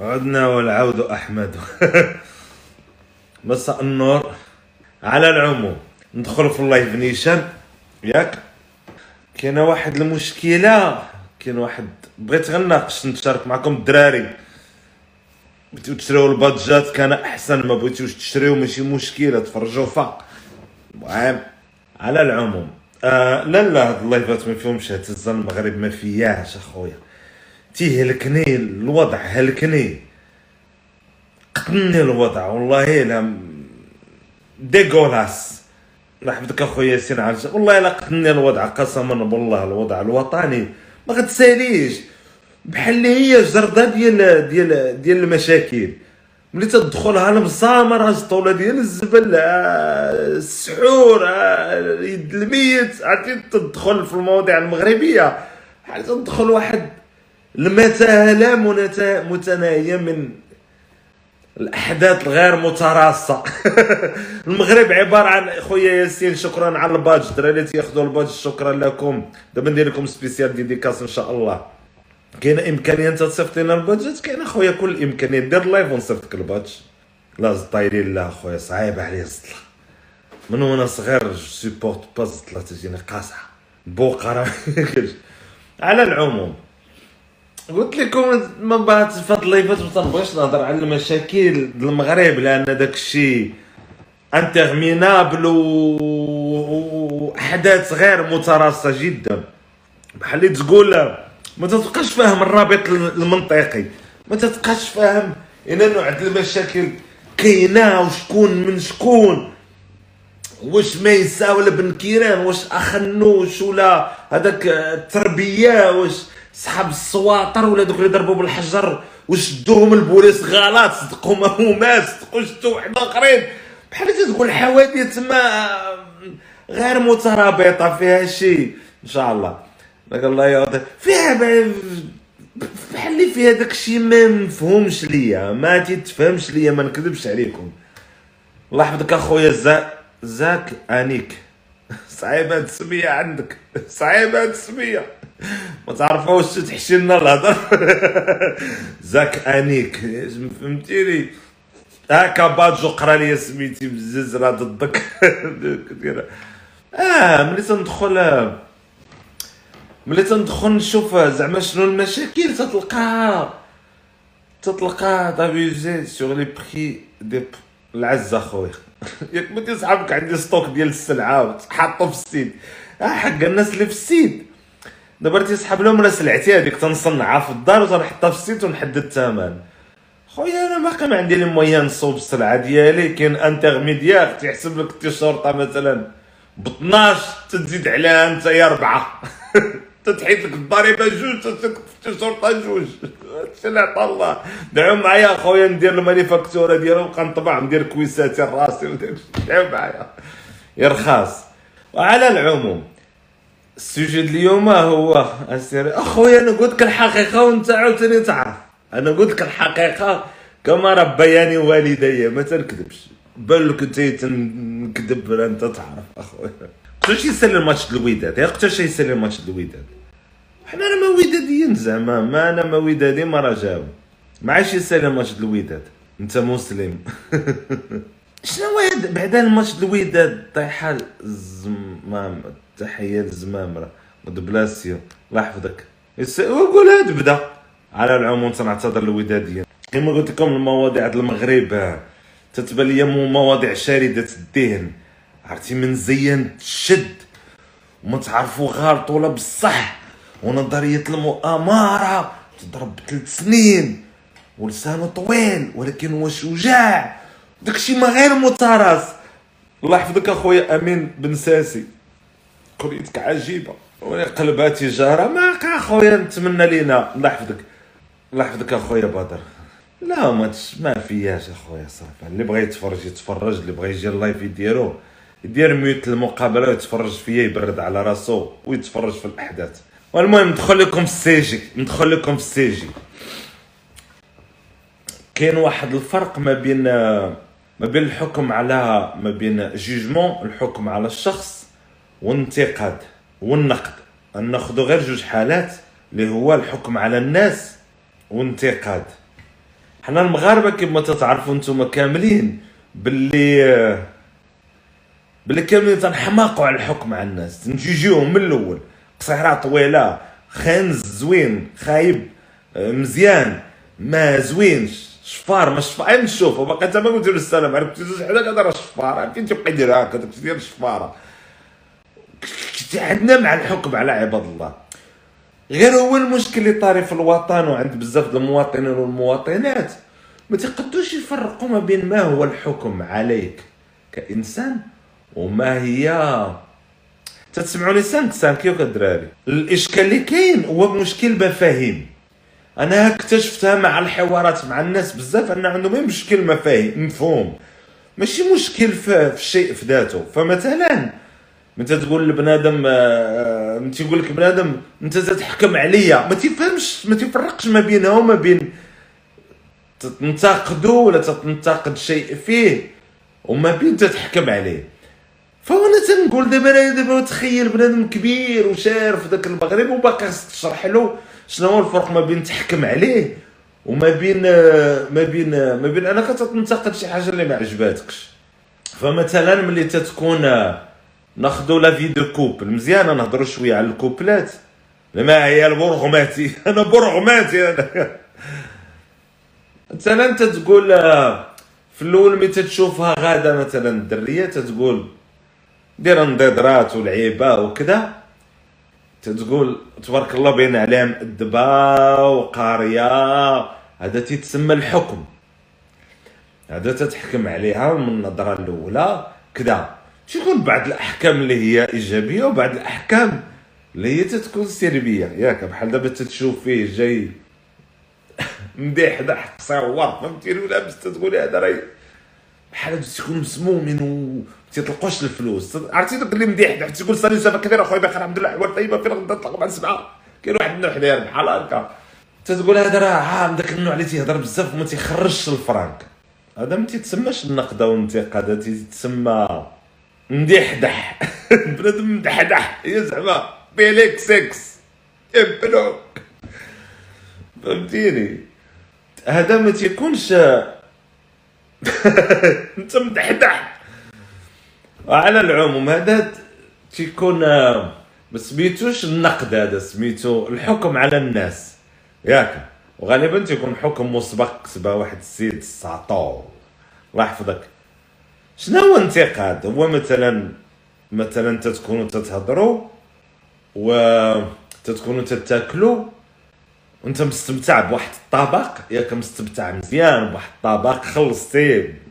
عدنا والعود أحمد. مساء النور على العموم. ندخل في ال live نيشان. ياك؟ كاينة واحد المشكلة. كاين واحد بغيت غير نناقش نتشارك معكم الدراري. بغيتو تشريو البادجات كان أحسن ما بغيتوش تشريو ماشي مشكلة تفرجوا فا. المهم على العموم. آه لا لا هاد اللايفات ما فيهمش هتزا المغرب ما فياش أخويا. تيهلكني الوضع هلكني. قتلني الوضع والله لا ديغولاس نحمدك اخويا ياسين عرش والله لا قتلني الوضع قسما بالله الوضع الوطني. ما غتساليش. بحال اللي هي جرده ديال ديال ديال المشاكل. ملي تدخلها المزامر الطولة ديال الزبل آه، السحور آه، يد الميت عرفتي؟ تدخل في المواضيع المغربية. بحال تدخل واحد المتاهة لامتناهية من الأحداث الغير متراصة. المغرب عبارة عن خويا ياسين شكرا على الباج الدراري اللي تياخذوا الباج شكرا لكم. دابا ندير لكم spéciale dédicace إن شاء الله. كاينة إمكانية أنت تصيفط لنا البادجات كاين أخويا كل الامكانيات دير live ونصيفط لك لا طايرين لا أخويا صعيب عليا الزطله من وأنا صغير supporte pas الزطله تجيني قاصحة. بوقرة. على العموم. قلت لكم ما بعد في هاد اللايفات ما تنبغيش نهضر على المشاكل المغرب لأن داك الشيء interminable وأحداث غير متراصة جدا. بحال اللي تقول ما تبقاش فاهم الرابط المنطقي. ما تبقاش فاهم ان نوع المشاكل كاينة وشكون من شكون. واش ميسا ولا بن كيران واش أخنوش ولا هذاك التربيه واش صحاب السواطر ولا دوك اللي ضربوا بالحجر واش دوهم البوليس غلط صدقوا ما هماش صدقوا شتو واحد آخرين. بحال تقول حوادث ما غير مترابطة فيها شيء إن شاء الله. لك الله يعطيك فيها بحال اللي فيها داك الشيء ما مفهومش ليا ما تيتفهمش ليا ما نكذبش عليكم. الله يحفظك أخويا زاك زاك أنيك. صعيبة هاد السمية عندك. صعيبة هاد السمية. ما تعرفوش تحشي لنا الهضر؟ زاك أنيك. فهمتيني؟ هاكا باجو قرا لي سميتي بزز راه ضدك آه ملي تندخل ملي تندخل نشوف زعما شنو المشاكل تتلقى تتلقى دابيزي سوغ لي بخي دي العز اخويا ياك ما صحابك عندي ستوك ديال السلعة حاطه في السيد. آه حق الناس اللي في السيد. دابا تيسحب لهم أنا سلعتي هذيك تنصنعها في الدار وتنحطها في السيت ونحدد الثمن. خويا أنا باقي ما عندي لي مويان نصوب السلعة ديالي كاين انترميديار تيحسب لك التيشورطه مثلا ب 12 تزيد عليها أنت يا اربعه تتحيد لك الضريبه جوج تكتب شرطه جوج. سلعة الله. دعوا معايا أخويا ندير المانيفاكتورة ونبقى نطبع ندير كويساتي راسي ودير دعوا معايا. يا رخاص. وعلى العموم السوجي اليوم هو اسير أخويا أنا قلت لك الحقيقة وأنت عاوتاني تعرف. أنا قلت لك الحقيقة كما ربياني والدي ما تنكذبش. بان لك انت تنكذب انت تعرف أخويا. يسالي الماتش الوداد يا قلت يسالي الماتش الوداد حنا راه ما وداديين زعما ما أنا ما ودادي ما راه جاو ما عادش يسالي الماتش الوداد انت مسلم شنو هاد بعدا الماتش الوداد طيحه الزمام تحيه للزمامره بلاسيو الله يحفظك وقول هاد بدا على العموم تنعتذر الوداديين كما قلت لكم المواضيع المغرب تتبان لي مواضيع شارده الذهن عرفتي من زين تشد. وما غلط ولا بصح. ونظرية المؤامرة تضرب ثلاث سنين. ولسانه طويل ولكن هو شجاع داكشي ما غير متراس. الله يحفظك أخويا أمين بن ساسي. قريتك عجيبة. قلباتي جاره ما أخويا نتمنى لينا. الله يحفظك. الله يحفظك أخويا بدر. لا ما ما فياش أخويا صافي اللي بغى يتفرج يتفرج. اللي بغى يجي اللايف يديرو يدير ميوت المقابلة ويتفرج فيا يبرد على راسو ويتفرج في الأحداث. والمهم ندخل لكم في السيجي ندخل لكم في السيجي كاين واحد الفرق ما بين ما بين الحكم على ما بين جوجمون الحكم على الشخص والانتقاد والنقد. ناخذ غير جوج حالات اللي هو الحكم على الناس والانتقاد حنا المغاربة كما تتعرفوا نتوما كاملين باللي باللي كاملين تنحماقوا على الحكم على الناس نجيجيوهم من الأول. قصيرة طويلة خانز زوين خايب مزيان ما زوينش شفار ما شفار. نشوف وباقي انت ما قلت له السلام عرفت؟ تزوج حداك هذا راه شفار فين تبقى يدير هكا ديال الشفارة. عندنا مع الحكم على عباد الله. غير هو المشكل اللي طاري في الوطن وعند بزاف المواطنين والمواطنات. ما تقدوش يفرقوا ما بين ما هو الحكم عليك كإنسان وما هي؟ تتسمعوني سانك سانكيو كدراري الإشكال اللي كاين هو مشكل مفاهيم. أنا اكتشفتها مع الحوارات مع الناس بزاف أن عندهم مشكل مفاهيم مفهوم. ماشي مشكل في الشيء في ذاته. فمثلا أنت تقول لبنادم آه، أنت يقول لك بنادم أنت تتحكم عليا ما تفهمش ما تفرقش ما بينها وما بين تنتقدو ولا تنتقد شيء فيه. وما بين تتحكم عليه. فانا تنقول دابا أنا دابا تخيل بنادم كبير وشارف في المغرب وباقي تشرح له شنو هو الفرق ما بين تحكم عليه وما بين ما بين ما بين انك تنتقد شي حاجة اللي ما عجباتكش. فمثلا ملي تتكون ناخذوا la vie de couple مزيان نهضروا شوية على الكوبلات. ما هي البرغماتي أنا برغماتي أنا. مثلا انت تقول في الأول ملي تشوفها غادة مثلا الدرية تتقول دير نضيضرات ولعيبه وكذا. تتقول تبارك الله بين عليها مأدبة وقارية. هذا تيتسمى الحكم. هذا تتحكم عليها من النظرة الأولى. كذا. تيكون بعض الأحكام اللي هي إيجابية وبعض الأحكام اللي هي تتكون سلبية؟ ياك بحال دابا تتشوف فيه جاي مديح ضحك صور فهمتيني؟ ولا بس تقول هذا راهي بحال تكون مسموم تيطلقوش الفلوس. عرفتي دوك اللي مديح تقول صافي صافي كثير أخويا بخير الحمد لله. حوال طيبة فين غدا نطلق مع سبعة؟ كاين واحد النوع حدايا بحال هكا. تتقول هذا راه عام داك النوع اللي تيهضر بزاف وما تيخرجش الفرانك هذا ما تيتسماش النقد أو الانتقاد هذا تيتسمى مديحدح بنادم مدحدح هي زعما بيليك سكس ابنوك فهمتيني؟ هذا ما تيكونش انت مدحدح وعلى العموم هذا تيكون ما سميتوش النقد هذا سميتو الحكم على الناس. ياك وغالبا تيكون حكم مسبق كتبها واحد السيد السعطو الله يحفظك. شنو هو انتقاد؟ هو مثلا مثلا تتكونوا تتهضروا و تتكونوا تتاكلوا وانت مستمتع بواحد الطبق ياك مستمتع مزيان بواحد الطبق خلصتيه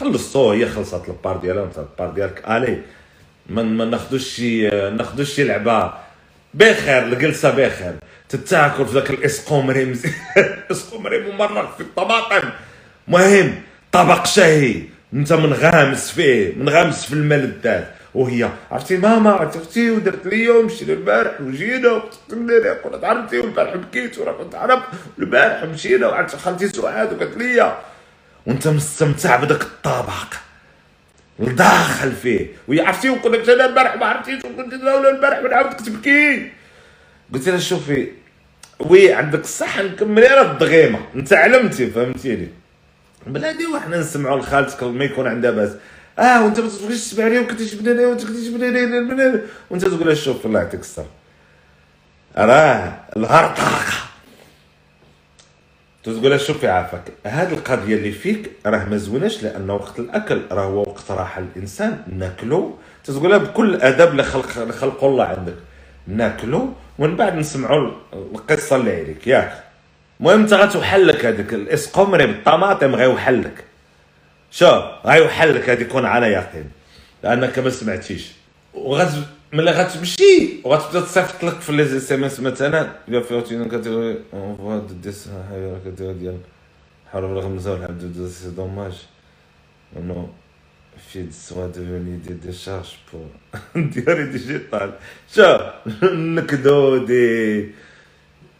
خلصتوه هي خلصت البار ديالها انت البار ديالك. ألي ما ناخذوش شي ناخذوش شي لعبة. بخير الجلسة بخير. تتاكل في ذاك الاسقومري مزيان اسقومري ممرق في الطماطم. مهم طبق شهي. أنت منغامس فيه منغامس في الملذات. وهي عرفتي ماما عرفتي ودرت لي ومشينا البارح وجينا وقلنا قلت عرفتي والبارح بكيت وراه كنت عرف البارح مشينا وعرفت خالتي سعاد وقالت لي وانت مستمتع بداك الطبق وداخل فيه. وهي عرفتي وكنا مشينا البارح ما عرفتيش وكنت ولا البارح ونعاودك تبكي. قلت لها شوفي وي عندك الصح نكمل راه الضغيمه أنت علمتي فهمتيني. بلادي وحنا نسمعوا لخالتك ما يكون عندها باس. آه وأنت ما تبغيش تسمع لي وكنت تجبد لي وانت كنت تجبد لي وأنت تقول شوف الله يعطيك الصبر راه الغرطاقه تقول شوف يعافاك هذه القضية اللي فيك راه ما زويناش لأن وقت الأكل راه هو وقت راحة الإنسان ناكلو. تقولها بكل أدب اللي خلق الله عندك ناكلو ومن بعد نسمعوا القصة اللي عليك. ياك المهم أنت غتوحلك هذيك الاسقمري بالطماطم غيوحلك. شوف غيوحلك هذه كون على يقين لأنك ما سمعتيش. وغت ملي غتمشي وغتبدا تصيفط لك في لي اس ام اس مثلا إلا فيوتي كتقول اونفوا دو ديس هاي راه كدير ديال حرف رقم زوج الحمد لله سي دوماج. نو في سوا دوفوني دي دي شارج بور. ديالي ديجيتال شوف نكدو دي.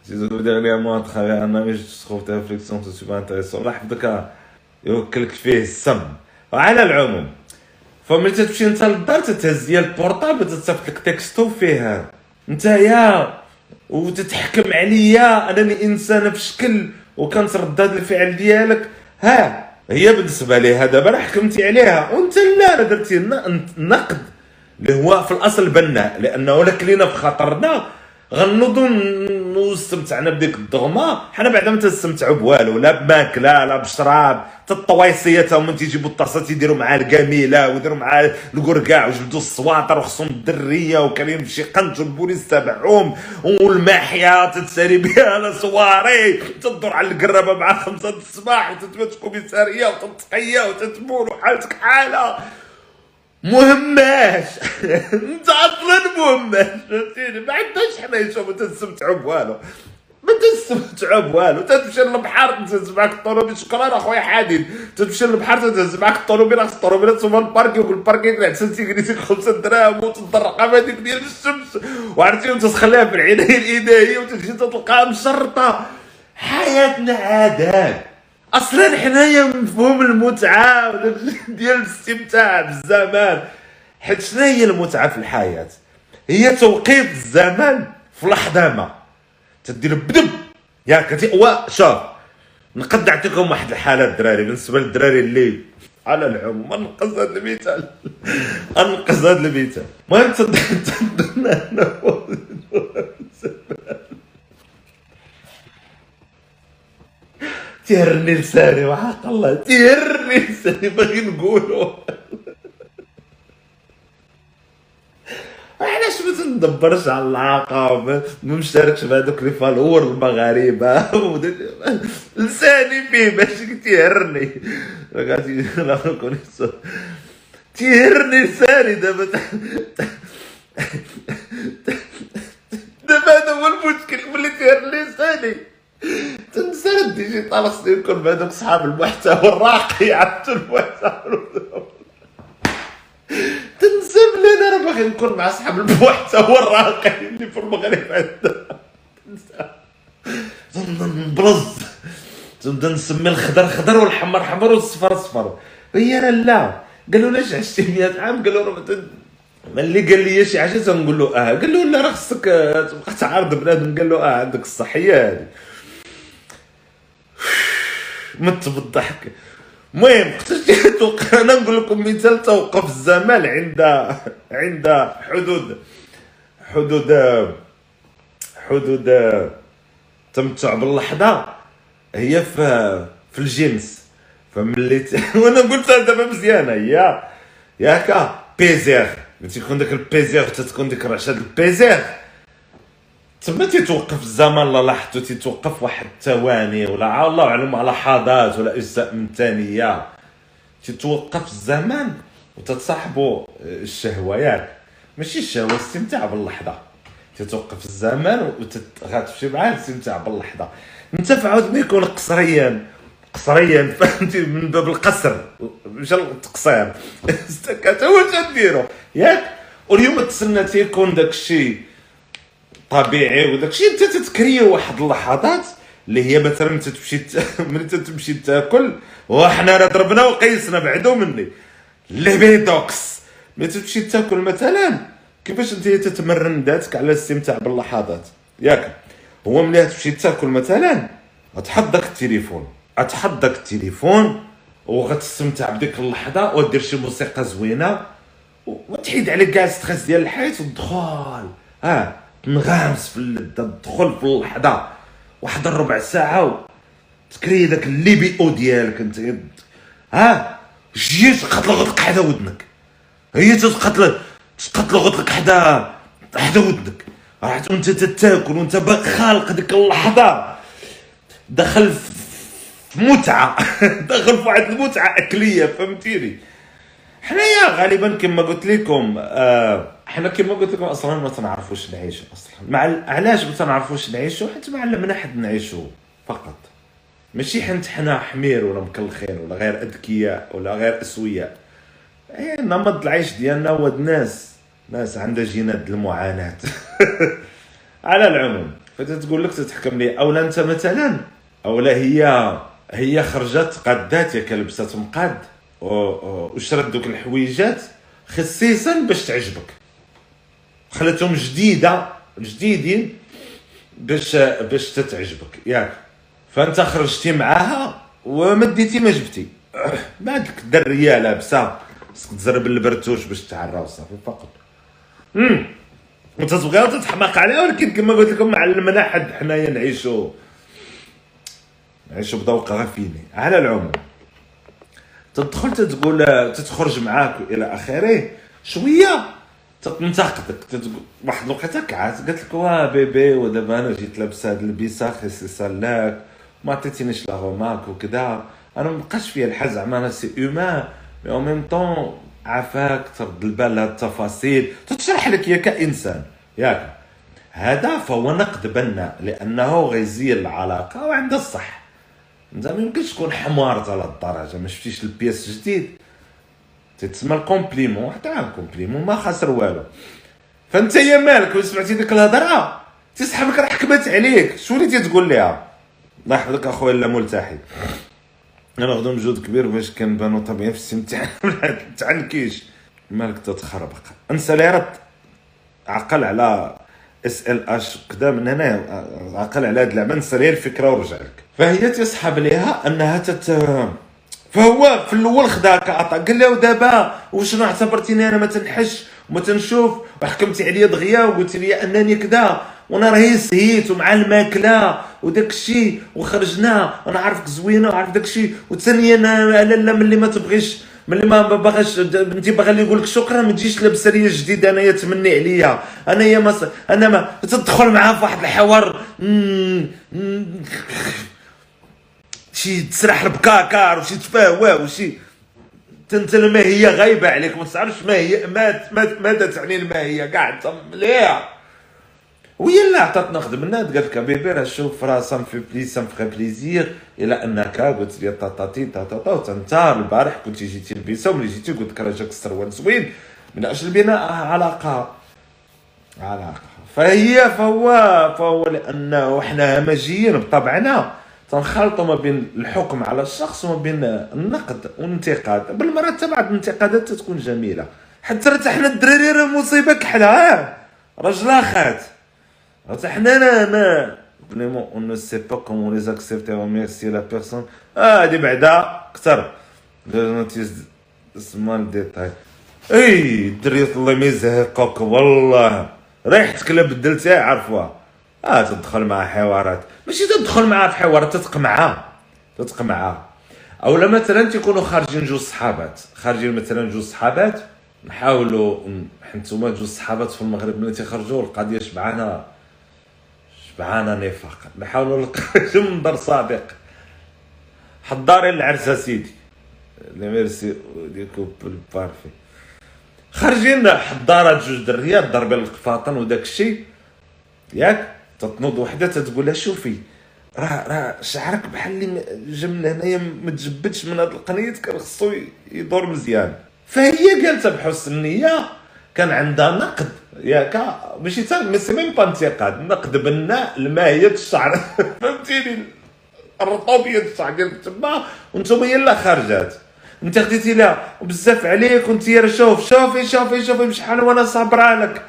vous avez dernièrement à travers un ami, je trouve ta réflexion super intéressant. الله يحفظك يوكلك فيه السم. وعلى العموم فملي تمشي انت للدار تتهز ديال ال portable تتصيفط لك texto فيه نتايا وتتحكم عليا انني انسانه في شكل ردات الفعل ديالك ها هي بالنسبة ليها دابا راه حكمتي عليها وانت لا راه درتي النقد اللي هو في الاصل بناء لأنه لا كلينا في خاطرنا غنوضوا واستمتعنا بديك الدغمة. حنا بعدا ما تنستمتعوا بوالو لا بماكلة لا بشراب حتى الطوايصيه تا هما تيجيبوا الطاسة تيديروا معاه الكاميله ويديروا معاه الكركاع وجبدوا السواطر وخصهم الدرية وكاين شي قنت والبوليس تبعهم والماحية تتسالي بها على صواري تدور على القرابة مع خمسة الصباح وتتمشى كوميساريه وتتقيا وتتبول وحالتك حالة. مهماش انت أصلا مهماش فهمتيني ما عندناش حنا شوف تنستمتعوا بوالو ما تنستمتعوا بوالو تمشي للبحر تهز معاك الطوموبيل شكرا اخويا حديد تمشي للبحر تهز معاك الطوموبيل خاص الطوموبيل تسوى ال parking وال parking عشان تيجري خمسة دراهم وتضرق هذيك ديال الشمس. وعرفتي وتخليها في الاداريه وتمشي تلقاها مشرطة. حياتنا عادات. أصلا حنايا مفهوم المتعة ديال الاستمتاع بالزمان. حيت شنو هي المتعة في الحياة؟ هي توقيت الزمان في لحظه ما تدير بدب. ياك وا شوف. نقد نعطيكم واحد الحالة الدراري. بالنسبة للدراري اللي على العموم انقذ هذا المثال. انقذ هذا المثال. المهم تيرني لساني وحق الله تيرني لساني باغي نقولو علاش ما تندبرش على العاقه ما مشتركش بهذوك لي فالور المغاربة. لساني فيه باش تيهرني تيهرني لساني دابا. دابا هذا هو المشكل ملي تيهرني لساني تنسى ال digital خصني يكون بهذوك صحاب المحتوى الراقي عرفتوا المحتوى. تنسى بلي أنا راه باغي نكون مع صحاب المحتوى الراقي اللي في المغرب عندنا. نبرز تنبدا نسمي الخضر خضر والحمر حمر والصفر صفر. هي لا قالوا لاش عشتي 100 عام؟ قالوا راه ملي قال لي شي حاجة تنقول له آه. قال له لا راه خصك تبقى تعارض بنادم. قال له آه عندك الصحية هذه. مت بالضحك. المهم توقع أنا نقول لكم مثال توقف الزمان عند عند حدود حدود حدود تمتع باللحظة. هي في في الجنس فملي وأنا قلت دابا مزيانه هي ياك plaisir تيكون داك ال plaisir تتكون ديك رعشه ال plaisir تما تيتوقف الزمن لا لاحظتو تيتوقف واحد الثواني ولا الله أعلم على ولا أجزاء من ثانية تيتوقف الزمن وتتصاحبوا الشهوه ياك ماشي الشهوة استمتاع باللحظة. تتوقف الزمن وغتمشي معاه الاستمتاع باللحظة. انت فعاود ما يكون قصريا قصريا فهمتي؟ من باب القصر. مشى التقصير استكات هو تديرو ياك؟ واليوم تسنى تيكون داك الشيء طبيعي وداك الشيء انت تتكري واحد اللحظات اللي هي مثلا انت تمشي ملي تمشي تاكل وحنا راه ضربنا وقيسنا بعدو مني. بيدوكس ملي تمشي تاكل مثلا كيفاش انت تتمرن ذاتك على الاستمتاع باللحظات؟ ياك هو ملي تمشي تاكل مثلا غتحط داك التليفون. غتحط داك التليفون وغتستمتع بديك اللحظة ودير شي موسيقى زوينة وتحيد عليك كاع stress ديال الحياة وتدخل آه. تنغامس في اللذه تدخل في اللحظه واحد الربع ساعة تكري داك اللي بي أو ديالك أنت. ها؟ جي تقتل غطك حدا ودنك. هي تتقتل تقتل غطك حدا حدا ودنك. راح وانت تتاكل وأنت باقي خالق ديك اللحظه دخل في متعة. دخل في واحد المتعة أكلية فهمتيني؟ حنايا غالبا كما قلت لكم آه حنا كما قلت لكم أصلا ما تنعرفوش نعيشوا أصلا. مع علاش ما تنعرفوش نعيشوا؟ حيت ما علمنا حد نعيشوا فقط. ماشي حنت حنا حمير ولا مكلخين ولا غير أذكياء ولا غير أسوياء. إيه نمط العيش ديالنا هو ناس ناس عندها جينات المعاناة. على العموم فتتقول لك تتحكم لي أولا أنت مثلا أولا هي هي خرجت قادات ياك لبست مقاد وشرت دوك الحويجات؟ خصيصا باش تعجبك. خلاتهم جديدة جديدين باش باش تتعجبك. ياك. فأنت خرجتي معاها وما ديتي ما جبتي بعدك الدريه لابسة. خصك تزرب البرتوش باش تعرى وصافي فقط. امم وانت تبغيها تتحماق عليها ولكن كما قلت لكم علمنا حد حنايا نعيشوا نعيشوا بذوق غفيني. على العموم. تدخل تتقول تتخرج معاك إلى آخره شوية. تنتقدك تتقول واحد الوقيتة كعات قالت لك واه بيبي ودابا أنا جيت لابس هاد البيسة خصي سالاك ما عطيتينيش la remarque وكذا أنا مبقاش فيا الحال زعما أنا c'est humain mais en même temps عافاك ترد البال لهاد التفاصيل. تشرح لك يا كإنسان. ياك. هذا فهو نقد بناء لأنه غيزيل العلاقة وعنده الصح. انت ما يمكنش تكون حمار على الدرجة ما شفتيش ال pièce جديد. تتسمى ال compliment حتى ال compliment ما خاسر والو. فانت يا مالك وسمعتي ديك الهضرة؟ تسحبك راه حكمت عليك. شو اللي تقول لها الله يحفظك أخويا لا ملتحي. أنا غدو مجهود كبير باش كنبانو طبيعي في السمتع تعنكيش. مالك تتخربق. أنسى لي رد. عقل على اس ال اش من هنا عقل على هاد اللعبه نسى لي الفكرة ورجع لك فهي تسحب ليها انها تت فهو في الأول خداك عطا قال له دابا وشنو اعتبرتيني أنا ما تنحش وما تنشوف وحكمتي عليا دغيا وقلت لي انني كذا وأنا راهي سهيت ومع الماكله وداك الشيء وخرجنا وأنا عارفك زوينه وعارف داك الشيء وثانيا أنا لا ملي ما تبغيش ملي ما باغاش انت باغا اللي يقول لك شكرا ما تجيش لابسه ليا جديد أنايا تمني عليا. أنايا ما أنا ما تدخل معاه في واحد الحوار. شي تسرح بكاكار وشي تفاهوا وشي. انت الماهيه غايبة عليك ما تعرفش ما هي ماذا تعني الماهيه كاع انت مليح. وهي اللي عطاتنا خدمنا قالت لك bébé راه شوف راه ça me fait plai- ça me fait plaisir إلى انك قلت لي تاتاتي تاتاتا وانت البارح كنت جيتي لبيسا وملي جيتي قلت لك راه جاك السروال زوين من أجل بناء علاقة. علاقة. فهي فهو فهو لأنه إحنا همجيين بطبعنا. تنخلطوا ما بين الحكم على الشخص وما بين النقد والانتقاد. بالمرات بعض الانتقادات تكون جميلة. حتى حنا الدراري راه مصيبة كحلة. رجل خات أنا vraiment on ne sait pas comment les accepter و remercier la personne آه هادي بعدا كثر notice small details اي الدري الله ما يزهقك والله ريحتك لا بدلتها عرفوها آه تدخل مع حوارات ماشي تدخل معاه في حوارات تتقمعها تتقمعها اولا مثلا تيكونوا خارجين جوج صحابات خارجين مثلا جوج صحابات نحاولوا حنتوما جوج صحابات في المغرب ملي تيخرجوا القضية شبعانه شبعانه نفاق. نحاولوا نخرجوا من دار صادق. حضاري العرس سيدي. لي ميرسي دي كوبل بارفي خارجين حضارات جوج دريات ضربين القفاطن وداك الشيء. ياك تتنوض وحدة تتقول لها شوفي راه راه شعرك بحال اللي جا من هنايا ما تجبدش من هاد القنيت كان خصو يدور مزيان. فهي قالتها بحسن النية كان عندها نقد. ياك ماشي تا ماشي ميم با انتقاد نقد بناء لماهيه الشعر فهمتيني؟ الرطوبيه الشعر ديالك تما وأنتم هي اللي خرجات انت خديتي لها. وبزاف عليك وانت شوف شوفي شوفي شوفي بشحال وأنا صابرة لك.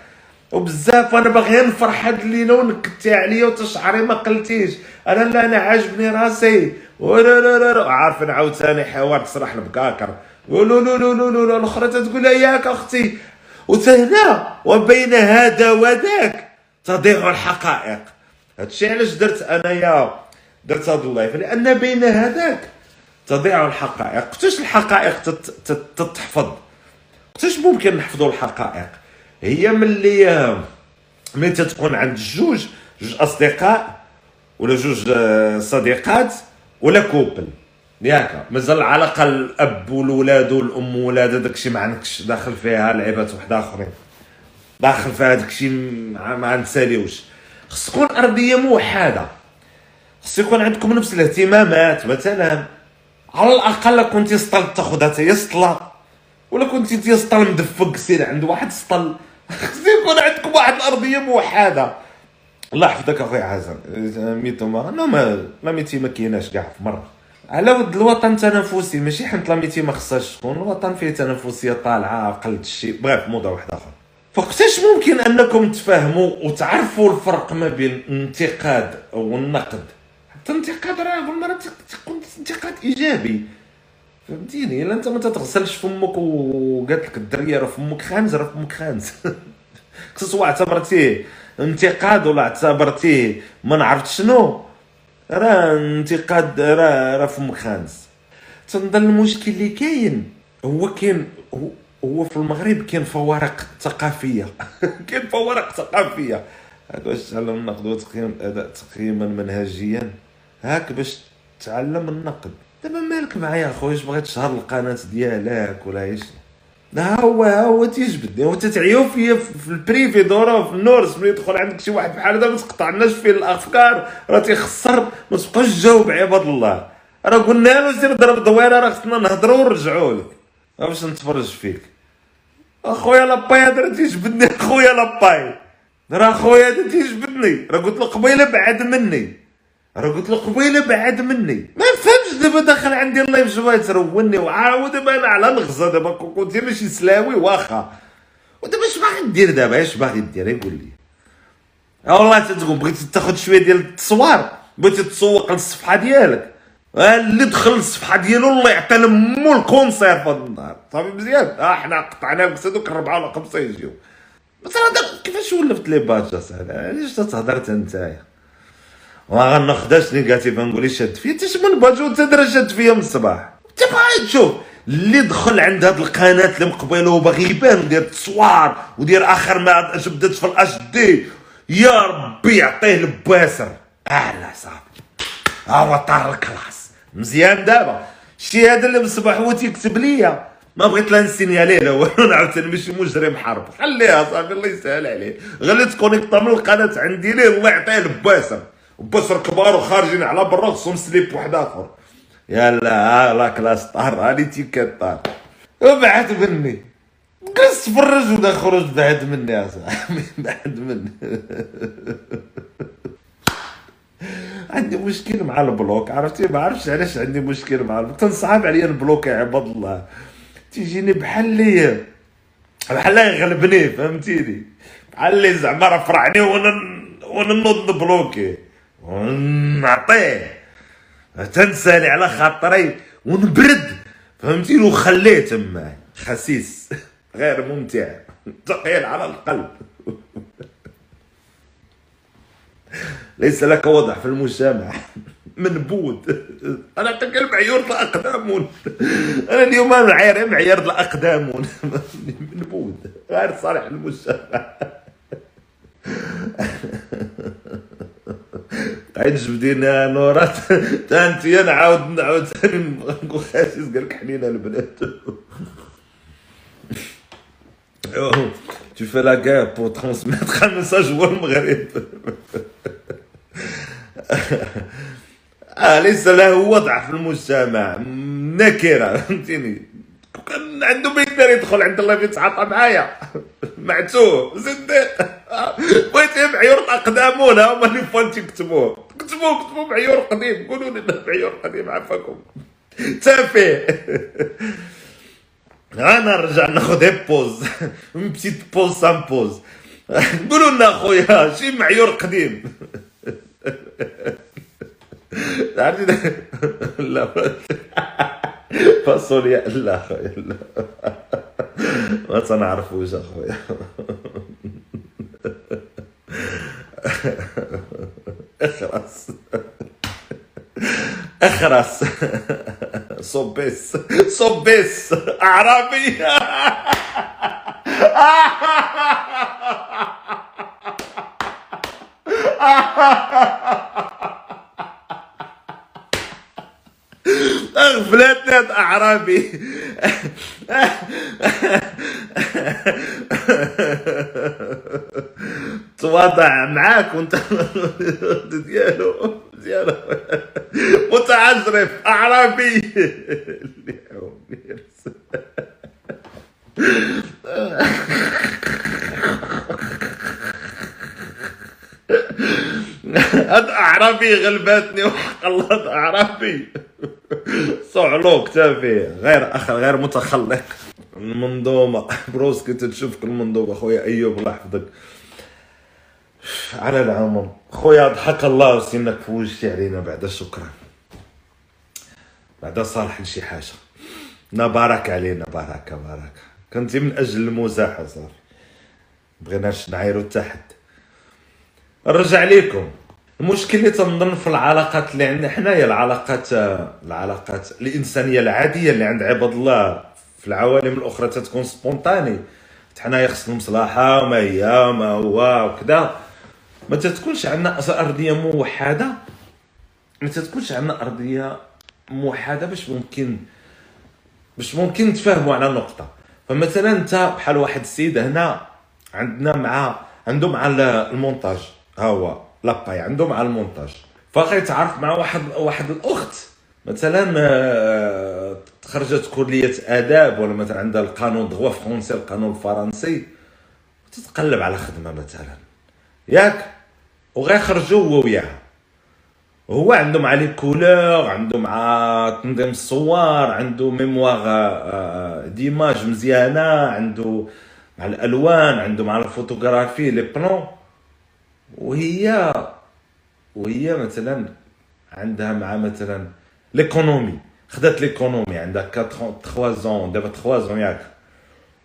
وبزاف وأنا باغي نفرح هاد الليلة ونكتي عليا وتشعري ما قلتيش. أنا لا أنا عاجبني راسي. ولا لا عارف عاوتاني حوار تصرح البكاكر ولو لو لو لو لو الاخرى تقول ياك أختي وتهنا وبين هذا وذاك. تضيع الحقائق. هادشي علاش درت أنايا درت هذا اللايف؟ لأن بين هذاك تضيع الحقائق. قتاش الحقائق تتحفظ. قتاش ممكن نحفظوا الحقائق. هي ملي ملي تتكون عند جوج جوج أصدقاء ولا جوج آه، صديقات ولا كوبل. ياك. مازال العلاقه الأب والولاد والأم والولاد داكشي ما عندكش داخل فيها لعيبات واحد آخرين. داخل فيها داكشي ما نساليوش خص تكون أرضية موحدة. خص يكون عندكم نفس الاهتمامات مثلا على الأقل كنتي سطل تاخذها تاهي سطله ولا كنتي تيسطل مدفق سير عند واحد سطل. خص يكون عندكم واحد الأرضية موحدة. الله يحفظك اخويا حسن. ميتو ما ما ميتي ما كايناش كاع في مرة. على ود الوطن التنافسي ماشي حنت لاميتي ما خصهاش تكون الوطن فيه تنافسية طالعة أقل شيء. بغيت موضوع واحد آخر. فوقتاش ممكن أنكم تفهموا وتعرفوا الفرق ما بين الانتقاد والنقد؟ الانتقاد راه بالمرة تيكون انتقاد إيجابي. فهمتيني؟ إلا أنت ما تغسلش فمك وقالت لك الدرية راه فمك خانز راه فمك خانز. سواء اعتبرتيه انتقاد ولا اعتبرتيه ما نعرفت شنو. راه انتقاد راه راه فمك خانز تنظن المشكل اللي كاين هو كاين هو في المغرب كاين فوارق ثقافية. كاين فوارق ثقافية. هاك باش تعلم النقد وتقييم الاداء تقييما منهجيا. هاك باش تعلم النقد. دابا مالك معايا أخويا؟ اش بغيت تشهر القناة ديالك ولا إيش ها هو ها هو تيجبدني وتتعيو فيا في ال privé دورا في النورس. ملي يدخل عندك شي واحد بحال هذا ما تقطعناش فيه الأفكار. راه تيخسر ما تبقاش تجاوب عباد الله. راه قلنا له سير ضرب دويره راه خصنا نهضروا ونرجعوا لك. باش نتفرج فيك. أخويا لاباي هذا تيجبدني. أخويا لاباي. راه خويا هذا تيجبدني. راه قلت له قبيلة بعد مني. راه قلت له قبيلة بعد مني. ما دابا داخل عندي الله يفجوا تروني وعاود دابا أنا على الغزة دابا كنت دير شي سلاوي واخا. ودابا اش باغي دير دابا؟ اش باغي دير؟ يقول لي. والله تتقول بغيتي تاخذ شوية ديال التصوير بغيتي تسوق للصفحة ديالك. اللي دخل الصفحه ديالو الله يعطي مو الكونسير في هذا النهار. صافي مزيان. أه حنا قطعنا لك هذوك الربعه ولا خمسة يجيو. بس كيفاش ولفت لي باج اصاحبي علاش تتهضر انت ما غناخدهاش نيجاتيف نقول شاد فيا انت من باجو انت درا شاد فيا من الصباح. انت باغي تشوف اللي دخل عند هاد القناة اللي مقبله وباغي يبان ودير تصوار ودير آخر ما جبدت في الاش دي يا ربي يعطيه الباسر. أهلا صافي هو طار الكلاس. مزيان دابا. شي هذا اللي من الصباح هو تيكتب ليا. ما بغيت لا نسينيالي لا والو. عاوتاني ماشي مجرم حرب. خليها صافي الله يسهل عليه. غير تكونيكطا من القناه عندي ليه الله يعطيه الباسر. بصر كبار وخارجين على برا خصهم سليب واحد آخر. يلا لا كلاس طار هاني تيكات طار. وبعد مني. جلس تفرج ودا خرج بعد مني يا صاحبي بعد مني. عندي مشكل مع البلوك عرفتي؟ ما عرفتش علاش عندي مشكل مع البلوك. تنصعب عليا البلوك يا عباد الله. تيجيني بحال لي بحال يغلبني فهمتيني؟ بحال لي زعما رفرعني وأنا وأنا نوض بلوكي. ونعطيه تنسالي على خاطري ونبرد. فهمتيني وخليه تما. خسيس. غير ممتع. ثقيل على القلب. ليس لك وضع في المجتمع. منبوذ أنا تكلم معيور الاقدام أنا اليوم معيار معيار الاقدام منبوذ غير صالح المجتمع. عيد جبدينا نورات تانتي نعاود نعاود. ثاني نقول خاسيس قال لك حنينه البنات. tu fais la guerre pour transmettre un message هو المغرب آه ليس له وضع في المجتمع نكره فهمتيني عنده ما يقدر يدخل عند الله يتعاطى معايا؟ معتوه. زنديق بغيت معيور الاقدامون هما اللي فان تكتبوه كتبوه كتبوه معيور قديم. قولوا لنا معيور قديم عفاكم. تافه. أنا نرجع ناخذ بوز بتيت بوز سان بوز. قولوا لنا خويا شي معيور قديم. عرفتي؟ لا. فاصوليا لا خويا لا ما تنعرفوش أخويا. أخرس. أخرس. صبيس صبيس أعرابي. أغفلتني أعرابي. تواضع معاك وانت ديالو ديالو متعجرف أعرابي. هاد أعرابي غلباتني وحق الله أعرابي. صعلوك تافه غير اخ غير متخلق. المنظومة. بروس كنت تشوفك المنظومة خويا أيوب الله يحفظك. على العموم. خويا ضحك الله وسينك فوجتي علينا بعدا شكرا بعدا صالح لشي حاجة. نا بارك علينا بركه بركه كنتي من أجل المزاح صافي بغيناش نعايرو تحت. نرجع ليكم. المشكل اللي تنظن في العلاقات اللي عندنا حنايا العلاقات العلاقات الإنسانية العادية اللي عند عباد الله في العوالم الأخرى تتكون سبونتاني حنايا خصنا مصلحه وما هي ما هو وكذا. ما تتكونش عندنا أرضية موحدة. ما تتكونش عندنا أرضية موحدة باش ممكن باش ممكن نتفاهموا على نقطة. فمثلا أنت بحال واحد السيد هنا عندنا مع عنده مع المونتاج. ها هو لاباي عنده مع المونتاج. فغيتعرف مع واحد واحد الأخت مثلا آه، تخرجت كلية آداب ولا مثلا عندها القانون droit français القانون الفرنسي تتقلب على خدمة مثلا. ياك؟ وغيخرجوا هو وياها هو عنده مع les couleurs عنده مع تنظيم الصور عنده mémoire آه، d'images مزيانة عنده مع الألوان عنده مع ال photographie les plans. وهي وهي مثلا عندها مع مثلا l'économie خدات l'économie عندها 3 ans دابا 3 ans ياك.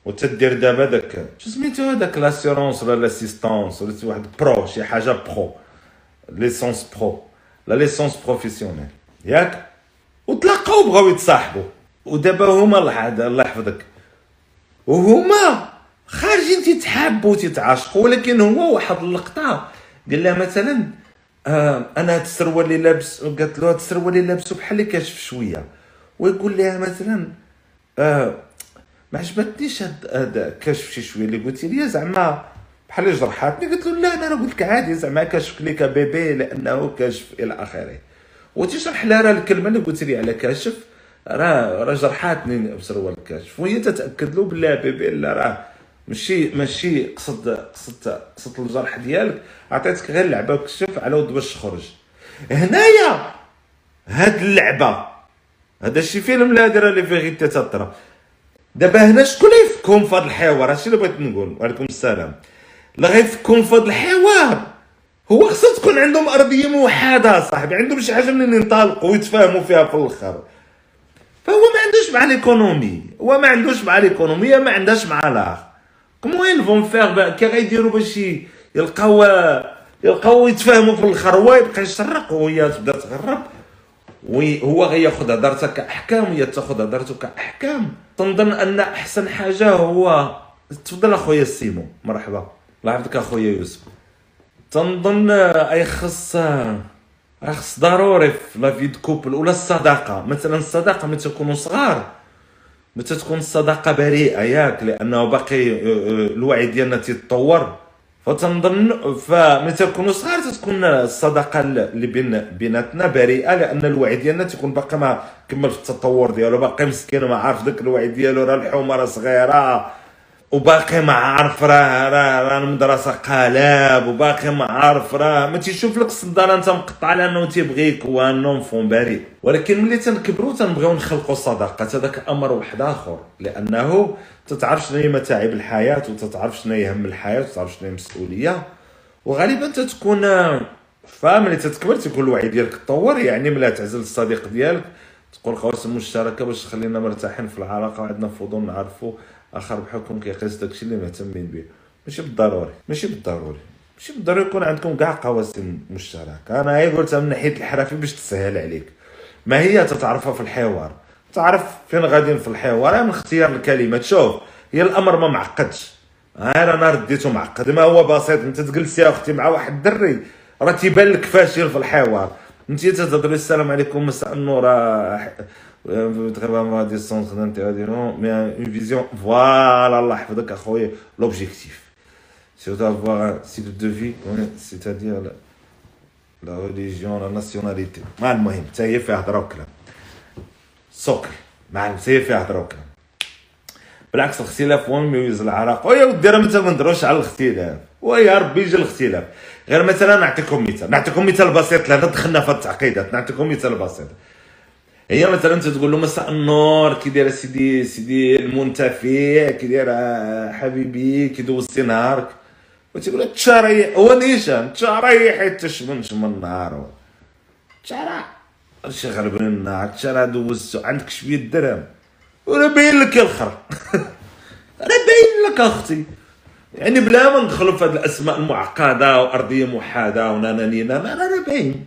وتدير دابا داك. شو سميتو هذاك l'assurance ولا l'assistance ولا واحد pro شي حاجة pro licence pro la licence professionnelle ياك؟ وتلاقاو بغاو يتصاحبوا ودابا هما الله يحفظك. وهما خارجين تيتحابوا تيتعاشقوا ولكن هو واحد اللقطة. قال لها مثلا آه أنا هاد السروال اللي لابس قالت له هاد السروال اللي لابسو بحال اللي كاشف شوية. ويقول لها مثلا آه ما عجبتنيش هاد كاشف شي شوية اللي قلتي لي زعما بحال جرحاتني قلت له لا أنا قلت لك عادي زعما كاشف لي كبيبي لأنه كاشف إلى آخره. وتشرح لها راه الكلمة اللي قلت لي على كاشف راه راه جرحاتني بسروال الكاشف وهي تتأكد له بالله بيبي لا راه ماشي ماشي قصد قصد قصد الجرح ديالك عطيتك غير لعبه وكشف على ود باش تخرج. هنايا! هاد اللعبة هذا الشيء فيلم لا دايره لي فيغيتي تطرا دابا هنا شكون يفكهم في هذا الحوار؟ هادشي اللي بغيت نقول وعليكم السلام. اللي غيفكهم في هذا الحوار. هو خصها تكون عندهم أرضية موحدة صاحبي عندهم شي حاجة منين ينطلقوا ويتفاهموا فيها في الآخر. فهو ما عندوش مع l'économie هو ما عندوش مع ليكونومي ما عندهاش مع الآخر. comment vont faire كي غيديروا باش يلقاو يلقاو يتفاهموا في الآخر هو يبقى يشرق وهي تبدا تغرب. وهو غياخذ هضرتها كاحكام وهي تاخذ هضرته كاحكام تنظن أن أحسن حاجة هو تفضل أخويا سيمو. مرحبا. الله يحفظك أخويا يوسف. تنظن أي خص خص ضروري في لا في كوبل ولا الصداقة. مثلا الصداقة ملي تكونوا صغار. متى تكون الصداقه بريئة ياك لأنه باقي آه، آه، الوعي ديالنا تيتطور. فتنظن فمتى نكونوا صغار تتكون الصداقة اللي بين بيناتنا بريئة لأن الوعي ديالنا تيكون باقي ما كمل في التطور ديالو باقي مسكين ما عارف داك الوعي ديالو راه الحومة راه صغيرة وباقي ما عارف راه راه راه المدرسة قالب وباقي ما عارف راه ما تيشوف لك الصدارة انت مقطع لأنه تيبغيك هو انه بريء. ولكن ملي تنكبروا تنبغيو نخلقوا صداقات هذاك أمر واحد آخر لأنه تتعرف شنو هي متاعب الحياة وتتعرف شنو هي هم الحياة وتتعرف شنو هي المسؤولية. وغالبا تتكون فاهم ملي تتكبر تيكون الوعي ديالك تطور يعني ملي تعزل الصديق ديالك تقول خواص المشتركه باش تخلينا مرتاحين في العلاقة وعندنا فضول نعرفوا آخر بحكم كيقيس داكشي اللي مهتمين به. ماشي بالضروري ماشي بالضروري. ماشي بالضروري يكون عندكم كاع قواسم مشتركة. أنا هي قلتها من ناحية الحرفي باش تسهل عليك. ما هي تتعرفها في الحوار؟ تعرف فين غاديين في الحوار من اختيار الكلمات شوف هي الأمر ما معقدش. ها أنا رديته معقد. ما هو بسيط. أنت تجلس يا أختي مع واحد الدري راه تيبان لك فاشل في الحوار. أنت تهضري السلام عليكم. مساء النور. vraiment des centres d'intervention, mais une vision, voilà, Allah يحفظك أخويا. L'objectif. C'est d'avoir un style de vie, c'est-à-dire la, la religion, la nationalité. ما المهم. تاهي فيها هضره وكلام. سكر. معلم تاهي فيها وكلام. بالعكس الاختلاف هو يميز العراق. ويا ودي راه ما نهضروش على الاختلاف ويا ربي يجي الاختلاف غير مثلا نعطيكم مثال. نعطيكم مثال بسيط. لأن دخلنا في التعقيدات. نعطيكم مثال بسيط. هي مثلا انت تقول له مساء النور كي داير سيدي سيدي المنتفع كي داير حبيبي كي دوزتي نهارك. وتيقول لك تشاري هو نيشان تشاري تشمنش من النهار تشارع شي غربنا النهار تشارع دوزتو عندك شوية درهم. وأنا باين لك الخر أنا باين لك أختي. يعني بلا ما ندخلوا في هذه الأسماء المعقدة وأرضية موحدة ونانانينا أنا باين.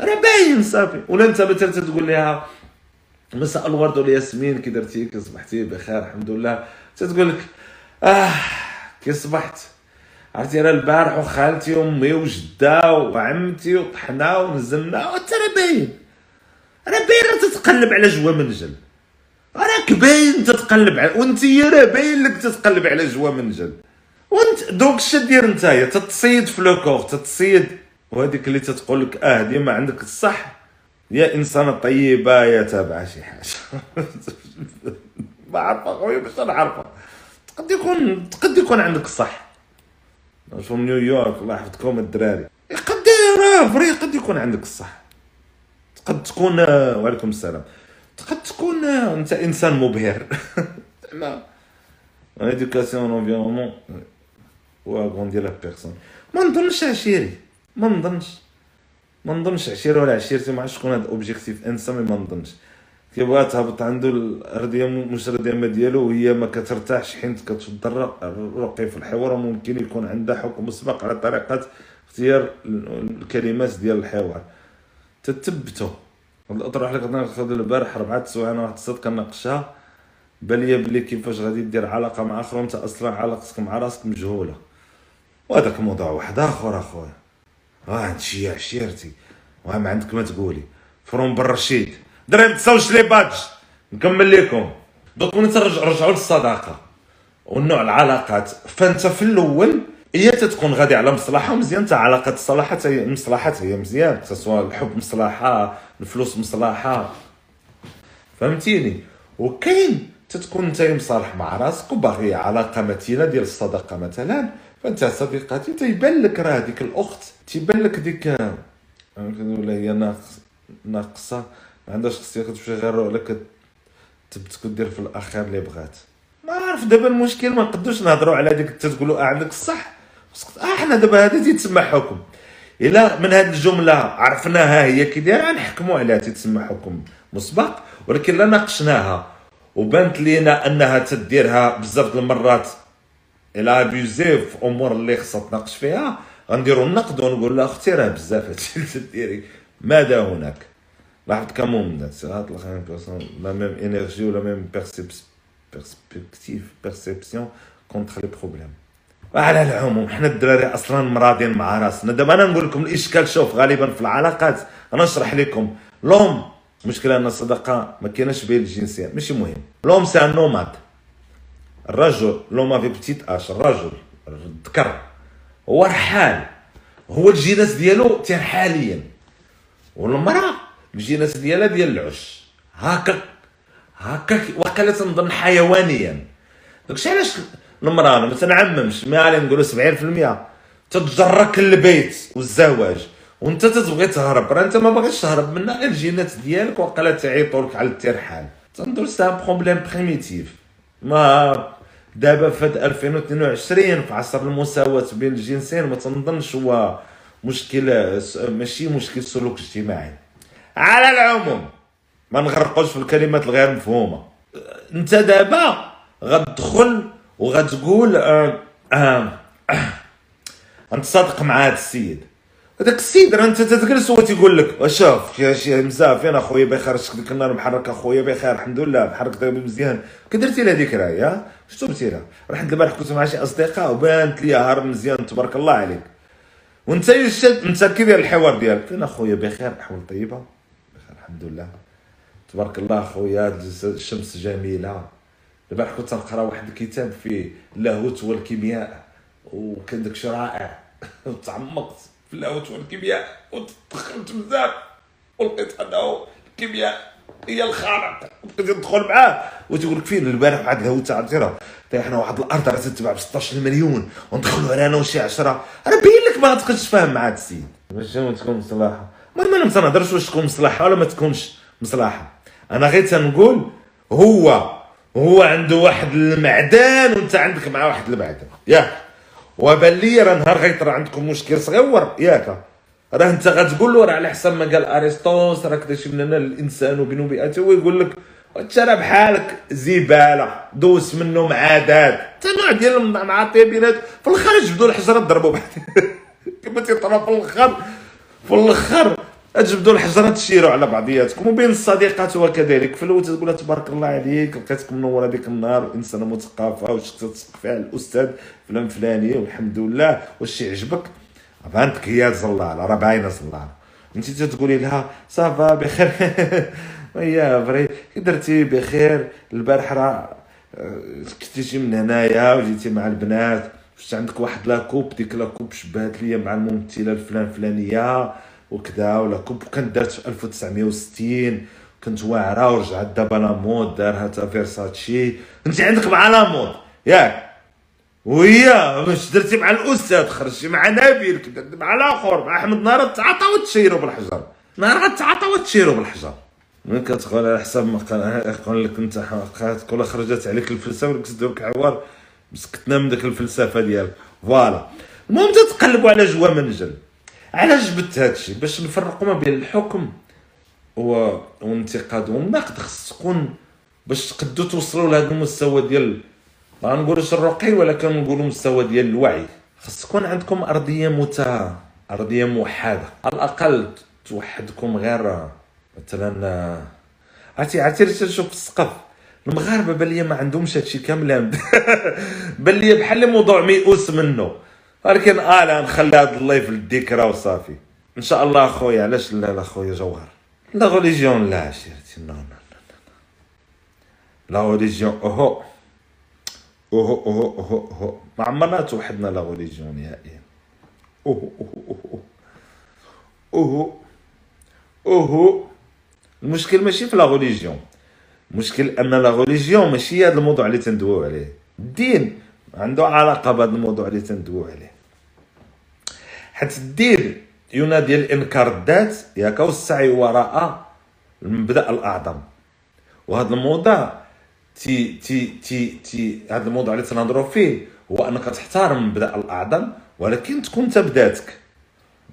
أنا باين صافي. ولا أنت مثلا تقول لها مساء الورد والياسمين كي درتي كي صبحتي بخير الحمد لله. تتقول لك آه كي صبحت. عرفتي أنا البارح وخالتي وأمي وجدة وعمتي وطحنا ونزلنا. وانت راه باين. راه باين تتقلب على جوا منجل. راك باين تتقلب على وأنت راه باين لك تتقلب على جوا منجل. وانت دوك الشيء دير نتايا تتصيد في لو تتصيد. وهذيك اللي تتقول لك آه ديما عندك الصح. يا إنسانة طيبة يا تابعة شي حاجة. ما عارفه خويا باش نعرفها قد يكون قد يكون عندك الصح في نيويورك الله يحفظكم الدراري. قد فري قد يكون عندك الصح. قد تكون وعليكم السلام. قد تكون أنت إنسان مبهر. زعما انفيرونمون و ديال لا بيرسون ما نظنش عشيري. ما نظنش. ما نظنش عشيره ولا عشيرتي ما عرفتش شكون هذا الاوبجيكتيف إنسان ما نظنش. كيبغى تهبط عنده مش الرديه ديالو وهي ما كترتاحش حين كتفضل الرقي في الحوار وممكن يكون عندها حكم مسبق على طريقة اختيار الكلمات ديال الحوار. تتبتو. الاطروحه اللي كنا ناخذ البارح اربعه سوايع أنا واحد كناقشها بان لي بلي كيفاش غادي دير علاقة مع اخر وأنت أصلا علاقتك مع راسك مجهولة. وهذاك موضوع واحد آخر اخويا آه انت شي عشيرتي. ما عندك ما تقولي. vraiment دراري ما تنساوش les badges. نكمل لكم دوك انت رجعوا للصداقة. والنوع العلاقات. فانت في الأول هي تتكون غادي على مصلحة ومزيان. حتى علاقة الصلاحة هي مصلحة هي مزيان. سواء الحب مصلحة الفلوس مصلحة. فهمتيني؟ وكاين تتكون انت مصالح مع راسك وباغي علاقة متينه ديال الصداقة مثلا. فانت صديقاتي تيبان لك راه هذيك الأخت تيبان لك ديك ولا هي ناقصة. ما عندهاش خصيه كتمشي غير ولا كتبت دير في الآخر اللي بغات. ما عارف دابا المشكل ما نقدوش نهضروا على ديك تقولوا آه عندك الصح. آه حنا دابا هذا تيتسمى حكم. إلا من هذه الجملة عرفناها هي كي دايرة نحكموا عليها تيتسمى حكم مسبق ولكن لا ناقشناها. وبانت لينا أنها تديرها بزاف المرات. إلى ابيوزي في أمور اللي خصها تناقش فيها غنديروا النقد ونقول لها أختي راه بزاف هادشي اللي تديري. ماذا هناك؟ لاحظت كمون الناس لا ميم انرجي ولا ميم بيرسبكتيف بيرسيبسيون كونتر لي بروبليم وعلى العموم حنا الدراري أصلا مراضين مع راسنا دابا أنا نقول لكم الاشكال شوف غالبا في العلاقات أنا نشرح لكم لوم مشكلة ان الصداقه ما كايناش بين الجنسين ماشي مهم لوم سي ان نوماد الرجل لوم افي بتيت اش الرجل الذكر هو رحال هو الجنس ديالو حاليا والمراه الجنس ديالها ديال العش. هكا هكا وقيلا تنظن حيوانيا. داكشي علاش المراه ما تنعممش. ما نقولوا 70% تتجرك البيت والزواج. وانت تتبغي تهرب. راه انت ما باغيش تهرب منها غير الجينات ديالك وقيلا تعيطوا لك على الترحال. تنظر سي ان بروبليم بريميتيف ما دابا في 2022 في عصر المساواة بين الجنسين ما تنظنش هو مشكل ماشي مشكل سلوك اجتماعي على العموم ما نغرقوش في الكلمات الغير مفهومة. انت دابا غتدخل وغتقول آه آه آه انت صادق مع هذا السيد. هذاك السيد راه انت تجلس هو تيقول لك شوف شي مزافين اخويا بخير شك ديك النهار محرك اخويا بخير الحمد لله محرك مزيان. كي درتي لها ديك راهي شتو درتي لها رحت البارح كنت مع شي أصدقاء وبانت لي هار مزيان تبارك الله عليك. وانت انت كي الحوار ديالك؟ فين اخويا بخير احوال طيبة. الحمد لله. تبارك الله اخويا الشمس جميلة. البارح كنت نقرا واحد الكتاب فيه اللاهوت والكيمياء وكان داكشي رائع. وتعمقت في اللاهوت والكيمياء وتدخلت بزاف. ولقيت أنه الكيمياء هي الخالق تدخل معاه. وتقول لك فين البارح واحد الهوت عرفتي راه طيحنا واحد الأرض راه تتباع ب 16 مليون. وندخلوا على أنا وشي 10 راه باين لك ما غاتبقاش تفاهم مع هذا السيد. باش تكون مصلحه المهم أنا ما تنهضرش واش تكون مصلحة ولا ما تكونش مصلحة. أنا غير تنقول هو هو عنده واحد المعدن وأنت عندك مع واحد المعدن. ياك. وبان لي راه نهار غيطرا عندكم مشكل صغير. ياك. راه أنت غتقول له راه على حسب ما قال أرسطوس راه كذا لنا الانسان وبين بيئته هو يقول لك أنت راه بحالك زبالة دوس منه معادات حتى نوع ديال المعاطية بينات في الآخر جبدوا الحجره ضربوا بعض. كما تيطرا في الآخر في الآخر تجبدوا الحجرة تشيروا على بعضياتكم وبين الصديقات وكذلك. في الأول تقول تبارك الله عليك لقيتك منور هذيك النهار إنسانة مثقفة وشفت تسقف على الأستاذ فلان فلاني والحمد لله واش يعجبك؟ بانتك هي زلال راه باينه زلال أنت تقولي لها ça va بخير. ويا فري كي درتي بخير البارح راه آه، كنتي من هنايا وجيتي مع البنات. شفت عندك واحد la coupe ديك la coupe شبهت ليا مع الممثلة الفلان فلانيه وكذا و la coupe كانت دارت في 1960 كنت واعرة ورجعت دابا la mode دارها تا فيرساتشي انت عندك مع لا مود. ياك. وهي باش درتي مع الأستاذ خرجتي مع نبيل مع الآخر مع أحمد نهار تعاطى وتشيروا بالحجر. نهار غتعاطى وتشيروا بالحجر. من كتقول على حساب ما قال لك أنت كل خرجت عليك الفلسفه ولك تدوك عوار مسكتنا من ديك الفلسفة ديالك. فوالا. المهم تتقلبوا على جوا منجل علاش جبت هادشي باش نفرقوا ما بين الحكم و... والانتقاد والنقد. خص تكون باش تقدروا توصلوا لهذا المستوى ديال ما نقولوش الرقي ولكن نقولوا مستوى ديال الوعي. خص تكون عندكم أرضية مت أرضية موحدة. على الأقل توحدكم غير مثلا عرفتي عرفتي تشوف السقف؟ المغاربه بان لي ما عندهمش هادشي كامل بان لي بحال موضوع ميؤوس منه. ولكن آه لا نخلي هذا اللايف للذكرى وصافي. إن شاء الله أخويا علاش لا لا خويا جوهر؟ la religion لا عشيرتي non non la religion اوهو اوهو اوهو اوهو اوهو ما عمرنا توحدنا la religion نهائيا. اوهو اوهو اوهو اوهو اوهو المشكل ماشي في la religion المشكل أن la religion ماشي هذا الموضوع اللي تندويو عليه. الدين عنده علاقة بهذا الموضوع اللي تندويو عليه. حيت الدين ينادي لإنكار الذات ياك والسعي وراء المبدا الأعظم. وهذا الموضوع تي تي تي تي هذا الموضوع اللي تنهضروا فيه هو أنك تحترم المبدا الأعظم ولكن تكون انت بذاتك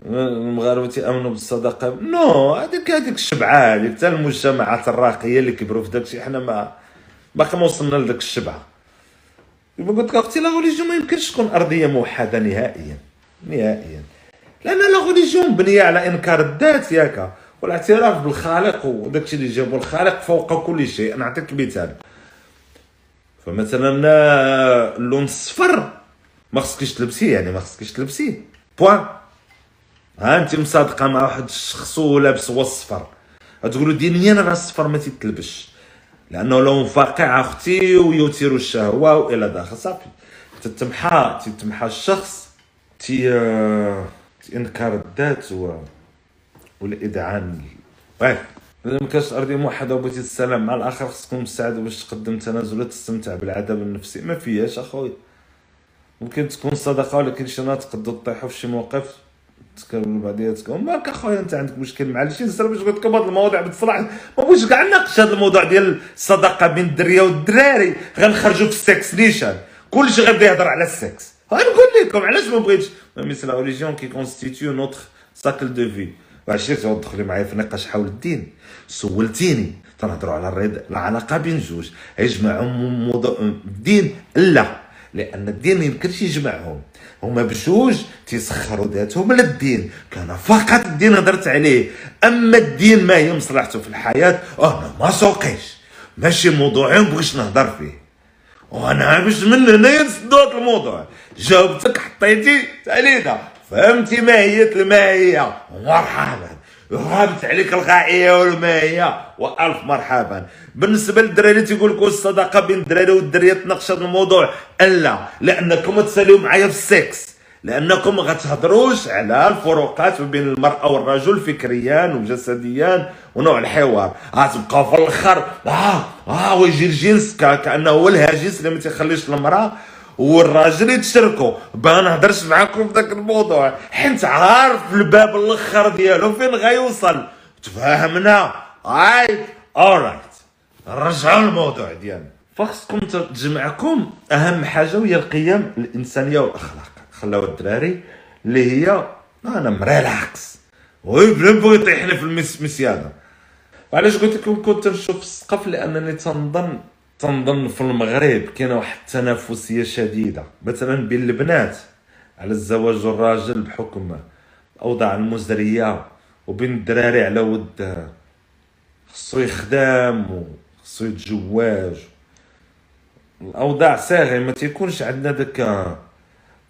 المغاربة تيامنوا بالصداقة. non هذيك هذيك الشبعة هذيك حتى المجتمعات الراقية اللي كبروا في داكشي حنا ما باقي ما وصلنا لذاك الشبعة. قلت لك أختي لا غوليجيون ما يمكنش تكون أرضية موحدة نهائيا. نهائيا. لأن لا غوليجيون مبنية على إنكار الذات ياك والاعتراف بالخالق وداكشي اللي جابو الخالق فوق كل شيء. نعطيك مثال. فمثلا اللون الصفر ما خصكيش تلبسيه يعني ما خصكيش تلبسيه. بوان ها انت مصادقة مع واحد الشخص ولابس هو الصفر تقولوا دينيا راه الصفر ما تيتلبش. لأنه لون فاقع أختي ويثير الشهوة وإلى داخل صافي تتمحى تتمحى الشخص تي إنكار الذات و والاذعان طيب إذا ما كانش ارضيه موحدة وبغيتي تسلم مع الآخر خصك تكون مستعد باش تقدم تنازلات تستمتع بالعذاب النفسي. ما فيهاش اخويا ممكن تكون صدقة ولكن شي نهار تقدروا تطيحوا في شي موقف. تكملوا بعضياتكم مالك اخويا أنت عندك مشكل مع شي نسر باش قلت لكم هذه المواضيع بصراحه ما بغيتش كاع نناقش هذا الموضوع ديال الصداقه بين الدرية والدراري. غنخرجوا في السكس نيشان كلشي غيبدا يهضر على السكس غنقول لكم علاش ما بغيتش. مثل la religion qui constitue notre cercle de vie تعود تدخلي معايا في نقاش حول الدين. سولتيني. تنهضروا على الرضا العلاقة بين جوج. يجمعهم موضوع الدين. لا. لأن الدين ما يمكنش يجمعهم. هما بجوج تيسخروا ذاتهم للدين. كان فقط الدين هضرت عليه. أما الدين ما هي مصلحته في الحياة أنا ما سوقيش. ماشي موضوع بغيش نهضر فيه. وأنا باش من هنا نسدو الموضوع. جاوبتك حطيتي علينا فهمتي ماهية الماهية مرحبا. غابت عليك الغائية والماهية. وألف مرحبا. بالنسبة للدراري تيقول لك الصداقة بين الدراري والدرية تناقش هذا الموضوع. لا لأنكم تساليو معايا في السكس لأنكم ما غتهضروش على الفروقات بين المرأة والرجل فكريا وجسديا ونوع الحوار. غتبقاو في الآخر آه آه ويجي الجنس كأنه هو الهاجس اللي ما تيخليش المرأة والراجل يتشركوا باه نهضرش معاكم في ذاك الموضوع. حيت عارف الباب الأخر ديالو فين غيوصل. تفاهمنا. right alright نرجعوا للموضوع ديالنا. فخصكم تجمعكم. أهم حاجة وهي القيم الإنسانية والأخلاق. خلاو الدراري اللي هي أنا مريلاكس. وي بلا بغي يطيحني في المسياده وعلاش قلت لكم كنت نشوف السقف؟ لأنني تنظن تنظن في المغرب كاينة واحد التنافسية شديدة. مثلا بين البنات على الزواج الراجل بحكم الاوضاع المزرية وبين الدراري على ود خصو يخدم وخصو يتزواج الأوضاع صاغي ما تيكونش عندنا داك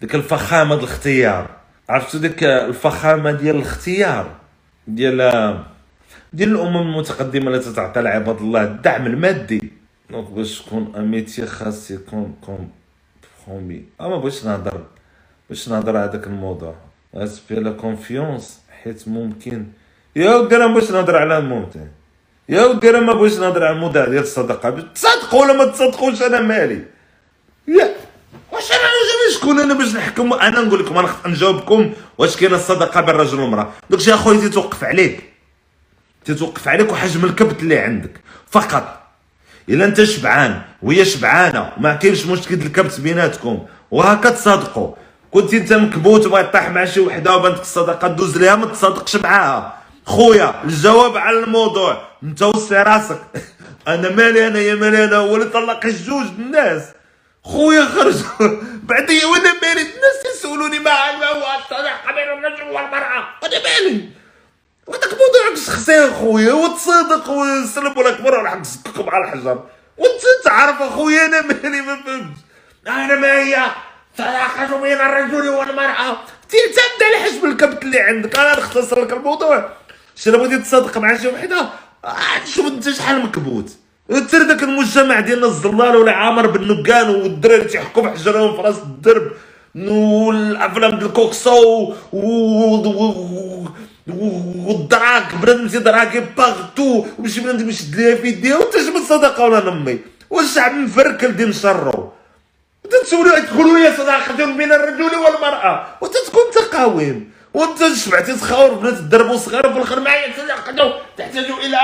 ديك الفخامة ديال الاختيار. عرفتوا ديك الفخامة ديال الاختيار؟ ديال ديال الأمم المتقدمة اللي تتعطي لعباد الله الدعم المادي. donc باش تكون amitié خاص يكون comme premier اما باش نهضر باش نهضر على داك الموضوع respect la confiance حيت ممكن يا ودي أنا باش نهضر على الموت يا ودي أنا ما بغيتش نهضر على الموضوع ديال الصدقه تصدقوا ولا ما تصدقوش أنا مالي يا واش أنا جاي شكون أنا باش نحكم أنا نقول لكم أنا نجاوبكم واش كاينة الصدقه بين الرجل والمراه داكشي اخويا تيتوقف عليك تتوقف عليك وحجم الكبت اللي عندك فقط الا أنت شبعان وهي شبعانة ما كاينش مشكل الكبت بيناتكم. وهكا تصادقوا. كنت أنت مكبوت وبغيت طيح مع شي وحدة وبانتك الصدقة دوز ليها ما تصادقش معاها. خويا الجواب على الموضوع. أنت وصي راسك. أنا مالي أنا يا مالي أنا هو اللي طلق الجوج الناس. خويا خرج. بعدي وأنا مالي الناس يسولوني ما هو الصدقه بين الرجل والمراه أنا مالي. وداك الموضوع شخصي اخويا وتصدق وسلم ولا كبر راح نسككم على الحجر. وانت تعرف أخويا أنا مالي ما فهمتش. أنا ما هي؟ صراحة بين الرجل والمرأة؟ تبدا الحجم الكبت اللي عندك. أنا نختصر لك الموضوع. شي بغيتي تصادق مع شي وحدة؟ آه، شوف أنت شحال مكبوت. تر داك المجتمع ديالنا الزلال ولا عامر بالنقان والدراري تيحكوا بحجرهم في راس الدرب والأفلام ديال الكوكسو والدراك بنادم تي دراكي باغتو ومشي بنادم يشد ليها في يديها وانت جبت صدقه ولا نمي والشعب مفركل دين شرو انت تسولوا تقولوا لي صداقة بين الرجل والمرأة. وانت تكون تقاوم وانت شبعتي تخاور بنات الدرب وصغار وفي الآخر معايا صداقه تحتاج إلى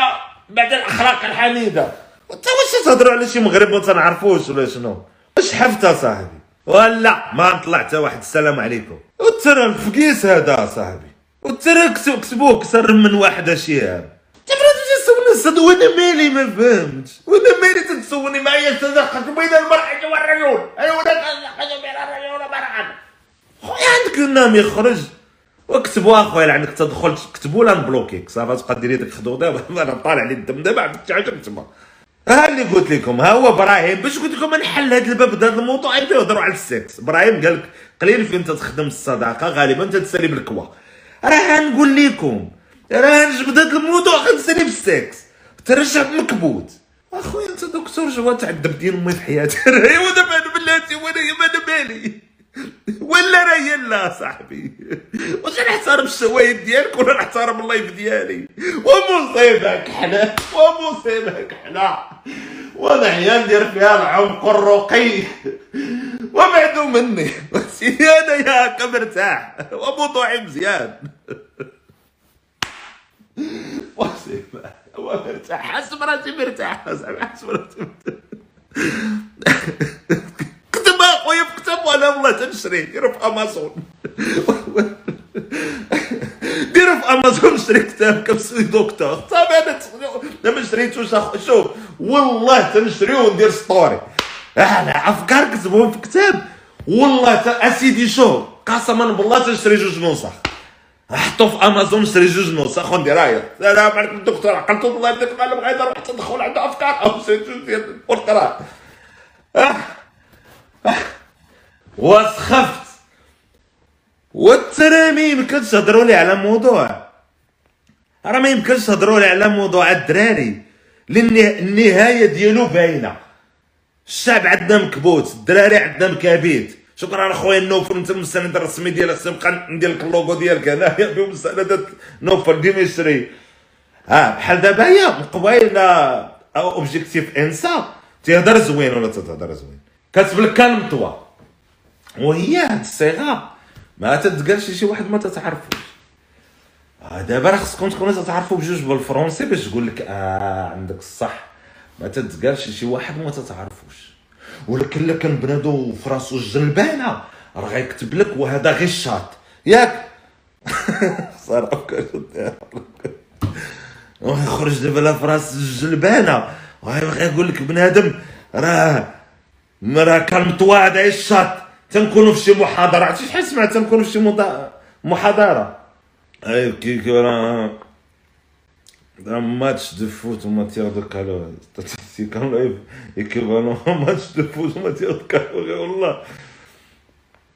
بعد الأخلاق الحميدة. وانت واش تهضروا على شي مغرب ما تنعرفوش ولا شنو؟ واش حفت صاحبي ولا ما طلع حتى واحد السلام عليكم. وترى الفقيس هذا صاحبي وترى كتبوه كسر من واحد أشياء. تبرد تسولني الصد وأنا مالي ما فهمتش وأنا مالي تسولني معايا صداقة بين المرأة والرجل أنا ولا صداقة بين الرجل والمرأة خويا عندك النام يخرج. وكتبوا أخويا عندك تدخل كتبوا لا نبلوكيك صافي تبقى ديري ديك خدوده أنا طالع لي الدم دابا عرفت حاجة كتبها ها اللي قلت لكم. ها هو إبراهيم. باش قلت لكم نحل هذا الباب هذا الموضوع يبداو يهضروا على السكس. إبراهيم قال لك قليل فين تخدم الصداقة غالبا تتسالي بالكوا. راه نقول لكم راه هذا الموضوع غنسالي بالسكس. ترجع مكبوت اخويا انت دكتور جوا تعذب ديال امي في حياتي. راه دابا بلاتي وأنا ما مالي ولا راه لا صاحبي. واش نحترم الشوايد ديالك ولا نحترم اللايف ديالي؟ ومصيبه كحله ومصيبه كحله وأنا ندير فيها العمق الرقي. وبعدو مني. سيدي أنا ياك مرتاح وموضوعي مزيان. مصيبه هو مرتاح حس براسي مرتاح. حس براسي مرتاح. خويا في كتاب وأنا والله تنشري. ديروا في أمازون. ديروا في أمازون نشري كتاب كبسوي دكتور. صافي أنا أنا ما شريتوش شوف والله تنشري وندير story أنا افكار كتبهم في كتاب. والله أسيدي شوف قسما بالله تنشري جوج نسخ حطو في أمازون نشري جوج نسخ وندير هاي. السلام عليكم الدكتور عقلت الله يديك روح تدخل عنده أفكار. أو شي جوج ديال القران وسخفت. والترى ما يمكنش تهضروا لي على موضوع. راه ما يمكنش تهضروا لي على موضوع الدراري. لأن النهاية ديالو باينة. الشعب عندنا مكبوت الدراري عندنا مكابيت. شكرا أخويا نوفل أنت المستند الرسمي ديال سبقا ندير لك اللوغو ديالك بهم مستندات نوفل ديما يشري ها بحال دابا هي من قبيل objectif إنسا. تيهضر زوين ولا تتهضر زوين؟ كتب لك كلمه وهي هاد الصيغة ما تتقالش شي واحد ما تتعرفوش. آه دابا راه خصكم تكونوا تتعرفوا بجوج بالفرونسي باش تقول لك آه عندك الصح. ما تتقالش شي واحد ما تتعرفوش. ولكن إلا كان بنادو في راسو الجلبانه راه غيكتب لك وهذا غير الشاط. ياك؟ صراحة ويخرج دابا لا فراس الجلبانه ويبغي يقول لك بنادم راه راه كان متواضع الشاط تنكونوا في شي محاضره عرفتي شحال سمعت تنكونوا في شي محاضره اي كي راه de foot en matière de calories. C'est quand même équivalent à un match de foot en matière de calories. والله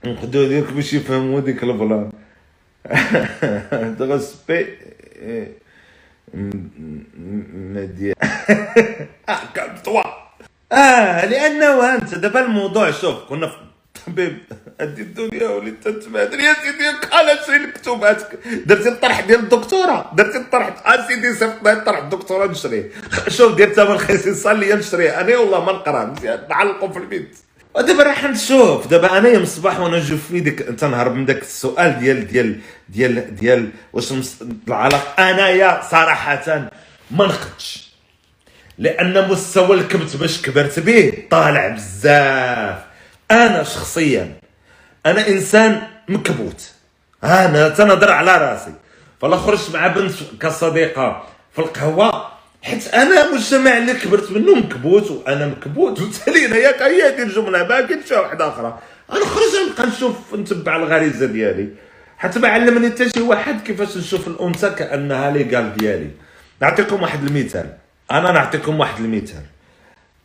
نقدروا ديالك باش يفهموا ديك البلان ريسبي مديا كم توا آه لأنه أنت دابا الموضوع شوف كنا في طبيب. هذه الدنيا وليت تتبادل يا سيدي قال شري المكتوبات درتي الطرح ديال الدكتورة؟ درتي الطرح؟ آه سيدي صيفط الطرح. الدكتورة نشريه. شوف ديال ثمن خصيصه لي نشريه. أنا والله ما نقرأ مزيان نعلقو في البيت. ودابا راح نشوف. دابا انايا من الصباح وأنا نشوف في ديك تنهرب من داك السؤال ديال ديال ديال ديال واش العلاقة أنايا صراحة ما نقدش. لأن مستوى الكبت باش كبرت به طالع بزاف. أنا شخصيا أنا إنسان مكبوت. أنا تنهضر على راسي. فلا خرجت مع بنت كصديقة في القهوة حيت أنا المجتمع اللي كبرت منه مكبوت وأنا مكبوت. وتالي ياك هي هذه الجمله ما كاينش واحدة أخرى. أنا خرج نبقى نشوف نتبع الغريزة ديالي. حتى ما علمني حتى شي واحد كيفاش نشوف الأنثى كأنها l'égale ديالي. نعطيكم واحد المثال. أنا نعطيكم واحد المثال.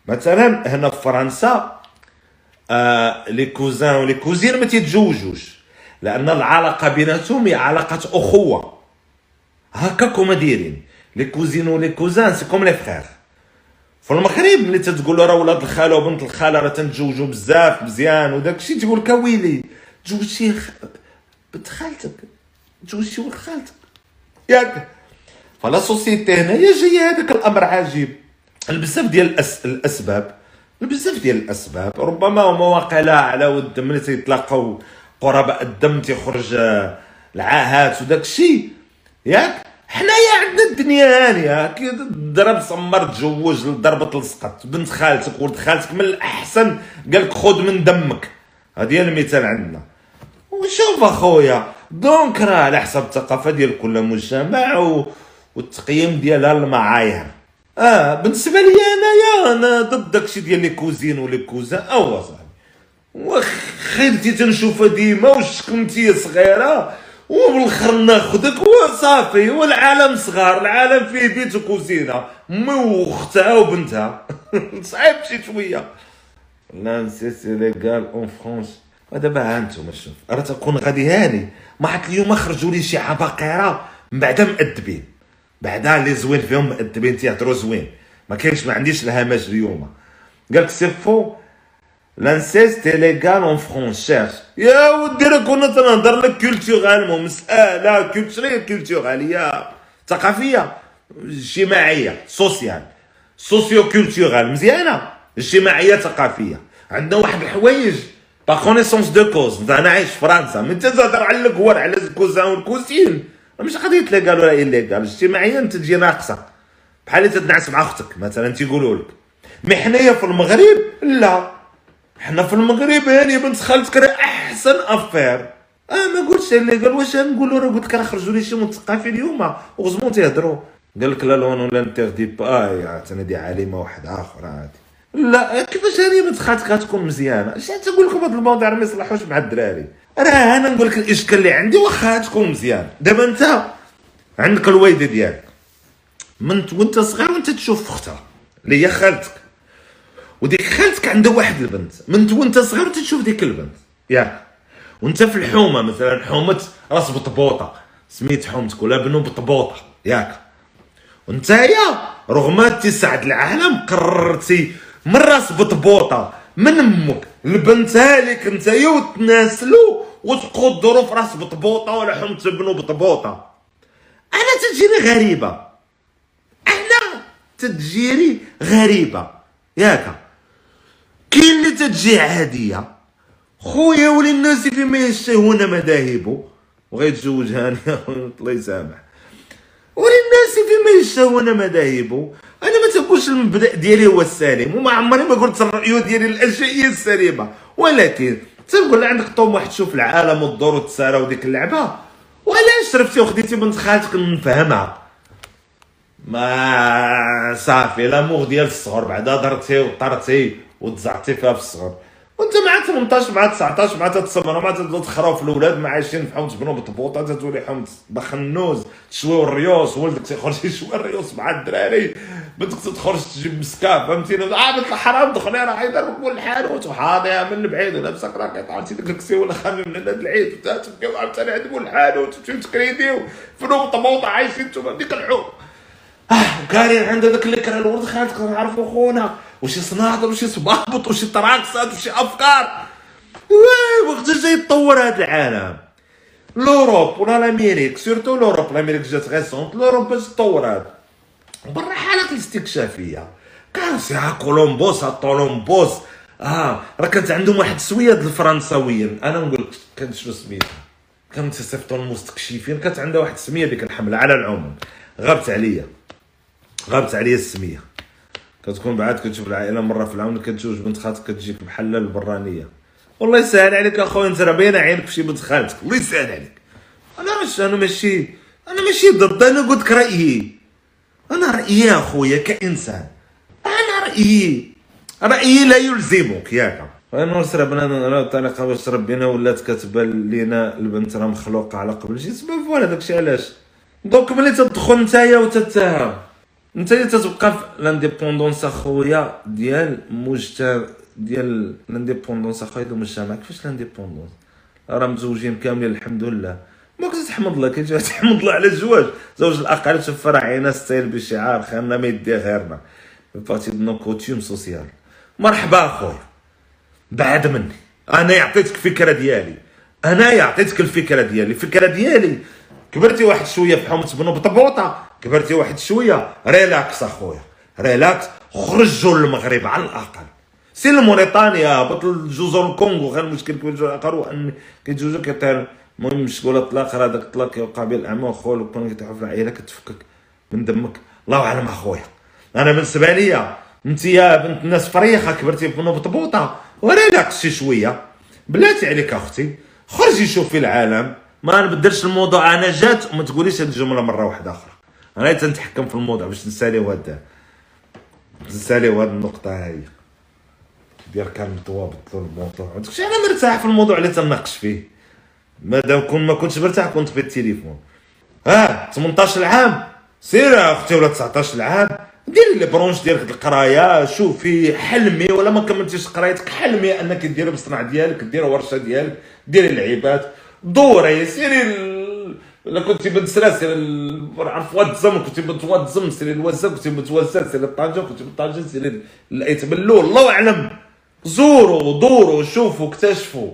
مثلا هنا في فرنسا آه les cousins و les cousines ما تيتزوجوش لأن العلاقة بيناتهم هي علاقة أخوة. هكاك هما دايرين. les cousines و les cousins c'est comme les frères. في المغرب ملي تتقول راه ولاد الخالة وبنت الخالة راه تنتزوجوا بزاف مزيان وداك الشيء تقول لك ويلي؟ تزوجتي بنت خالتك. تزوجتي ولد خالتك. ياك. فلا سوسيتي هنايا جاية هذاك الأمر عجيب. بزاف ديال الأس... الأسباب بزاف ديال الأسباب ربما هما واقيلا على ود ملي تيتلاقاو قرباء الدم تيخرج العاهات وداك الشيء. ياك حنايا عندنا الدنيا هانية. كي ضرب سمر تزوج ضربة لصقت بنت خالتك ولد خالتك من الأحسن قال لك خذ من دمك. هذه المثال عندنا. وشوف أخويا donc راه على حسب الثقافة ديال كل مجتمع و... والتقييم ديالها المعايير آه بالنسبة لي أنايا أنا ضد داكشي ديال les cousines و les cousins أو صاحبي وخيرتي تنشوفها ديما واش كنتي صغيرة وبالآخر ناخذك وصافي والعالم صغار العالم فيه بيت وكوزينة. امي وأختها وبنتها. صعيب شي شوية. لا c'est c'est légal en France ودابا ها أنتم شوف راه تكون غادي هاني. ما حتى اليوم خرجوا لي شي عباقرة من بعدا مأدبين. بعدا اللي زوين فيهم مأدبين تيهضروا زوين. ما كاينش ما عنديش الهمج اليوم. قال لك c'est faux l'inceste légal en France cherche يا ودي راه كنا تنهضر لك culturellement مسألة culturelle culturelle هي ثقافية اجتماعية sociale socio-culturelle مزيانة. اجتماعية ثقافية. عندنا واحد الحوايج par connaissance de cause أنا عايش في فرنسا. من تهضر على الكوار على ال cousin وال cousine. مش قضية légal ولا illégal اجتماعيا تجي ناقصة. بحال تتنعس مع أختك مثلا تيقولوا لك mais حنايا في المغرب؟ لا. حنا في المغرب هاني بنت خالتك راه أحسن affaire. أه ما قلتش اللي قال واش نقولوا راه؟ قلت لك راه خرجوا لي شي مثقفين اليوم. وغزمون تيهضروا. قال لك la loi n'interdit pas آه أنا دي عالمة واحدة آخرى هادي لا كيفاش هاني بنت خالتك غتكون مزيانة؟ اش تقول لكم هاد الموضوع؟ ما يصلحوش مع الدراري. راه أنا نقول لك الاشكال اللي عندي واخا تكون مزيان. دابا انت عندك الوالدة ديالك. من وانت صغير وانت تشوف اختها اللي هي خالتك. وديك خالتك عندها واحد البنت. من وانت صغير تشوف ديك البنت. ياك وانت في الحومة مثلا حومة راس بطبوطة. سميت حومتك ولا بنو بطبوطة. ياك. وانتايا رغم تسعد العالم قررتي من راس بطبوطة من أمك. لبنتها لك نتايا وتناسلو وتقدروا في راس بطبوطة ولا حومه بنو بطبوطة. أنا تجيني غريبة. أنا تجيني غريبة. ياك. كاين اللي تتجي عادية. خويا ولي الناس فيما يشتهون مذاهب وغيتزوج هاني الله يسامح. ولي الناس فيما يشتهون مذاهب أنا ما تقولش المبدأ ديالي هو السليم. وما عمري ما قلت الراي ديالي الاشياء هي السليمة. ولكن تنقول عندك طموح تشوف العالم وتدور وتسارى وديك اللعبة. وعلاش شرفتي وخديتي بنت خالتك نفهمها؟ ما صافي لاموغ ديال الصغر بعدا درتي وطرتي وتزعتي فيها في الصغر. وانت مع 18 مع 19 مع تتسمروا مع تتخراو في الأولاد ما عايشين فحهم تبنوا بطبوطه تتولي حهم بخنوز تشويو الريوس ولدك تيخرج يشوي الريوس مع الدراري بنتك تخرج تجيب مسكاف فهمتيني آه بنت الحرام دخلي راه يضربك من الحانوت وحاضيه من بعيد ولابسك راك عطيتي داك الكسي ولا خامي من هذا العيد تبقاو عاوتاني عندكم الحانوت تمشيو تكريديو فنو طبوطه عايشين نتوما ديك الحوم آه كارين عند داك اللي كره الورد خالتك نعرفو خونا وشي صناعه وشي صبابط وشي تراكسات وشي أفكار. وي وقت جاي يتطور هذا العالم. لوروب ولا لاميريك سورتو لوروب لاميريك جات غيسونت لوروب باش تطور هذا برا حالات الاستكشافية. كان سي كولومبوس طولومبوس. آه راه كانت عندهم واحد السويه ديال الفرنساويين. أنا نقول لك كانت شنو سميتها كانت تصيفطوا المستكشفين. كانت عندها واحد السمية ديك الحملة على العموم. غابت عليا. غابت عليا السمية. كتكون بعد كتشوف العائلة مرة في العام كتزوج بنت خالتك كتجيك بحال البرانية. والله يسهل عليك أخويا أنت راه باينة عينك في شي بنت خالتك. الله يسهل عليك. أنا مش أنا ماشي أنا ماشي ضد أنا قلت رأيي. أنا رأيي أخويا كإنسان. أنا رأيي. رأيي لا يلزمك ياك أنا بنادم أنا الطريقة باش تربينا ولات كتبان لينا البنت راه مخلوقة على قبل. شي سبب فوالا داكشي علاش؟ donc ملي تدخل نتايا وتتهم. انت تتبقى في l'indépendance أخويا ديال مجتمع ديال l'indépendance أخويا ديال المجتمع كيفاش l'indépendance راه مزوجين كاملين الحمد لله. ما كنت تحمد الله كي تحمد الله على الزواج. زوج الاقارب شوف عينا style بشعار خيرنا ما يدي غيرنا. partie de coutume sociale مرحبا أخويا. بعد مني. أنا يعطيتك الفكرة ديالي. أنا يعطيتك الفكرة ديالي. الفكرة ديالي. كبرتي واحد شوية في حومة بنو بطبوطة. كبرتي واحد شوية ريلاكس أخويا. ريلاكس خرجوا للمغرب على الاقل سير لموريتانيا بطل جزر الكونغو غير المشكل كيف الآخر هو ان كيتزوجوا كيطير. المهم شكون طلاق راه داك الطلاق كيوقع بين الاعمى وخول وكون كتعرف في العائلة كتفكك من دمك. الله أعلم أخويا. أنا بالنسبة ليا أنت يا بنت الناس فريخة كبرتي بنو بطبوطة. و relax شي شوية. بلاتي عليك أختي. خرجي شوفي العالم. ما نبدلش الموضوع أنا جات وما تقوليش هاد الجملة مرة واحدة أخرى. أنا تنتحكم في الموضوع باش نساليو هاد نساليو هاد النقطة هاي. ديال كان متوابط الموضوع. داكشي أنا مرتاح في الموضوع اللي تناقش فيه. مادام كون ما كنتش مرتاح كنت في التليفون آه 18 عام سير أختي ولا 19 عام ديري لي برونش ديالك القراية شوفي حلمي ولا ما كملتيش قرايتك حلمي أنك ديري بالصنع ديالك ديري ورشه ديالك ديري العيبات دوري سيري الا كنتي بنت سلاسل عرف الزم الزم سيري الوزه كنتي بنت وزه سيري الطاجة كنتي بنت طاجه سيري الايتبلو الله أعلم. زوروا دوروا شوفوا اكتشفوا.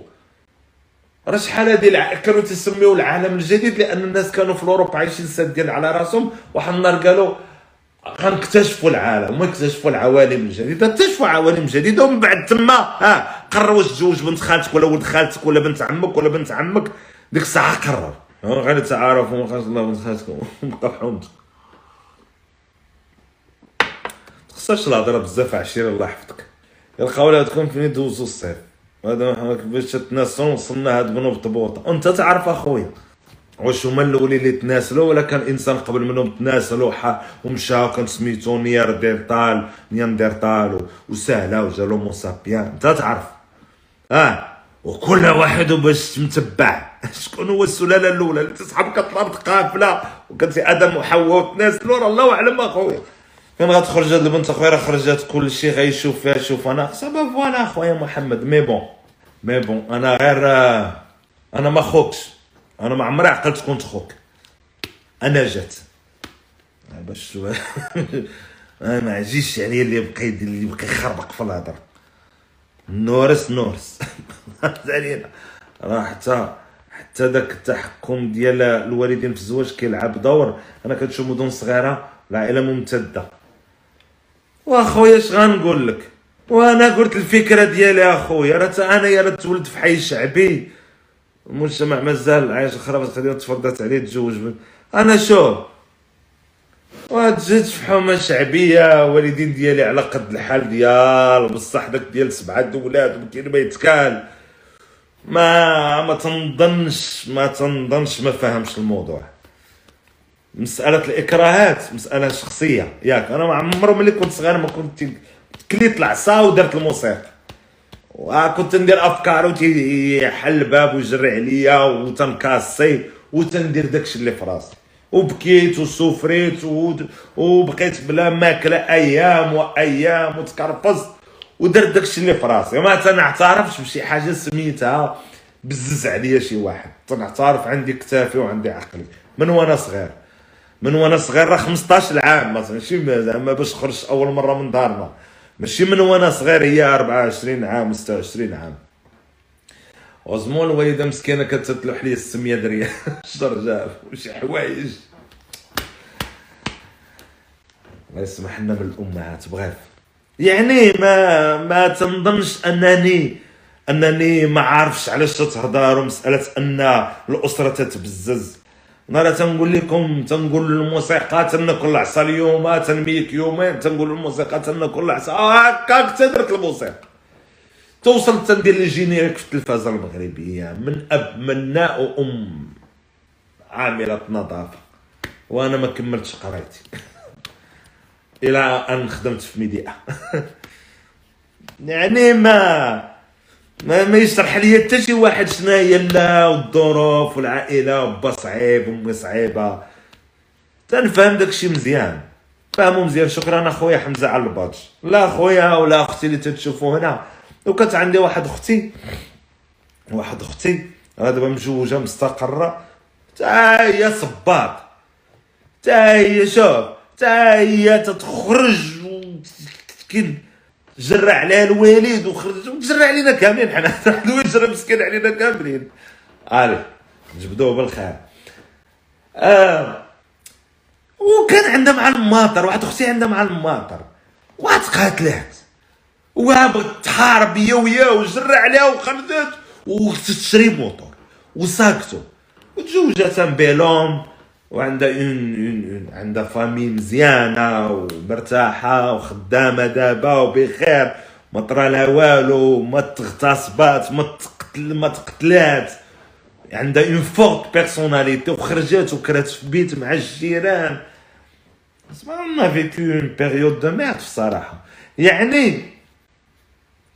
راه شحال هادي كانوا تسميو العالم الجديد؟ لأن الناس كانوا في اوروبا عايشين سادين على رأسهم واحد النهار قالوا غنكتشفوا العالم ويكتشفوا العوالم الجديدة اكتشفوا عوالم جديدة ومن بعد تما ها قرر واش تزوج بنت خالتك ولا ولد خالتك ولا بنت عمك ولا بنت عمك. ديك الساعة قرر غير تعارف وما خاص الله وبقى في حومتك تخسرش الهضرة بزاف عشيرة الله يحفظك. يلقاو ولادكم فين يدوزوا الصيف هذا باش تتناسلوا وصلنا هاد بنو بطبوطة. أنت تعرف أخويا. واش هما الأولين اللي تناسلوا ولا كان إنسان قبل منهم تناسلوا ومشى كان سميتو Néandertal Néandertal وسهلة وجا l'homo sapiens أنت تعرف. آه وكل واحد باش متبع. شكون هو السلالة الأولى؟ اللي تصحاب كطلبت قافلة وكانت أدم وحواء وتناسلوا راه الله أعلم أخويا. فين غتخرج هاد البنت أخويا راه خرجت كلشي غيشوف فيها شوف أنا ça va voilà أخويا محمد mais bon. مي بون. أنا غير أنا ما خوكش. أنا ما عمري عقلت كنت خوك. أنا جات. باش أنا ما عجيش يعني اللي يبقى اللي يبقى يخربق في الهضرة. نورس نورس. علينا راه حتى حتى داك التحكم ديال الوالدين في الزواج كيلعب دور. أنا كنشوف مدن صغيرة العائله ممتدة. وأخويا اش غنقول لك؟ وأنا قلت الفكرة ديالي أخويا. راه أنا يا تولد في حي شعبي. المجتمع مازال عايش خربت خديت تفضلت عليه تزوج أنا شوف وتجد في حومه شعبية. والدين ديالي على قد الحال ديال بصح داك ديال سبعة أولاد وكاين ما يتكال. ما ما تنظنش ما تنظنش ما فهمش الموضوع. مسألة الإكراهات مسألة شخصية. ياك أنا ما عمرو ملي كنت صغير ما كنت كليت العصا ودرت الموسيقى. وكنت ندير أفكار وتيحل الباب ويجري عليا وتنكاسي وتندير داكشي اللي في راسي. وبكيت وسفريت وبقيت بلا ماكلة أيام وأيام وتكرفصت ودرت داكشي اللي في راسي. ما تنعترفش بشي حاجة سميتها بزز عليا شي واحد. تنعترف عندي كتافي وعندي عقلي. من وأنا صغير؟ من وأنا صغير راه 15 عام ماشي زعما باش خرجت أول مرة من دارنا. ماشي من وأنا صغير هي 24 عام 26 عام. وزمون الوالده مسكينة كتتلوح لي السمية دريا شرجاف وشي حوايج. الله يسمح لنا من الامهات بغيت يعني ما ما تنظنش أنني أنني ما عارفش علاش تهضر ومسألة أن الأسرة تتبزز. أنا تنقول لكم تنقول للموسيقى تناكل عصا اليوم تنميك يومين تنقول للموسيقى تناكل عصا. هكاك تدرك الموسيقى. توصل تندير ال générique في التلفازة المغربية من أب من ناء وأم. عاملة نظافة. وأنا ما كملتش قرايتي. إلى أن خدمت في ميديا. يعني ما ما, ما يشرح لي حتى شي واحد شنو هي لا والظروف والعائلة وبا صعيب وأمي صعيبة. تنفهم داكشي مزيان. فهمو مزيان. شكرا أخويا حمزة على البادج لا اخويا ولا أختي اللي تتشوفوا هنا. وكانت عندي واحد أختي واحد أختي راه دابا مجوجه مستقرة تا هي صباط تا هي شوف تا هي تتخرج كي جرى عليها الوالد وخرج وجرى علينا كاملين حنا الوالد جرى مسكين علينا كاملين الي جبدوه بالخير آه. وكان عندها مع الماطر واحد أختي عندها مع الماطر واحد وبغت تحارب بيا وياه وجرى عليها وخرجت وتشري موطور وساكتو. وتزوجات bel homme وعندها une une عندها famille مزيانة ومرتاحة وخدامة دابا وبخير. ما طرا لها والو ما تغتصبات ما تقتل ما تقتلات. عندها une forte personnalité وخرجات وكرات في بيت مع الجيران. mais a vécu une période de merde الصراحه يعني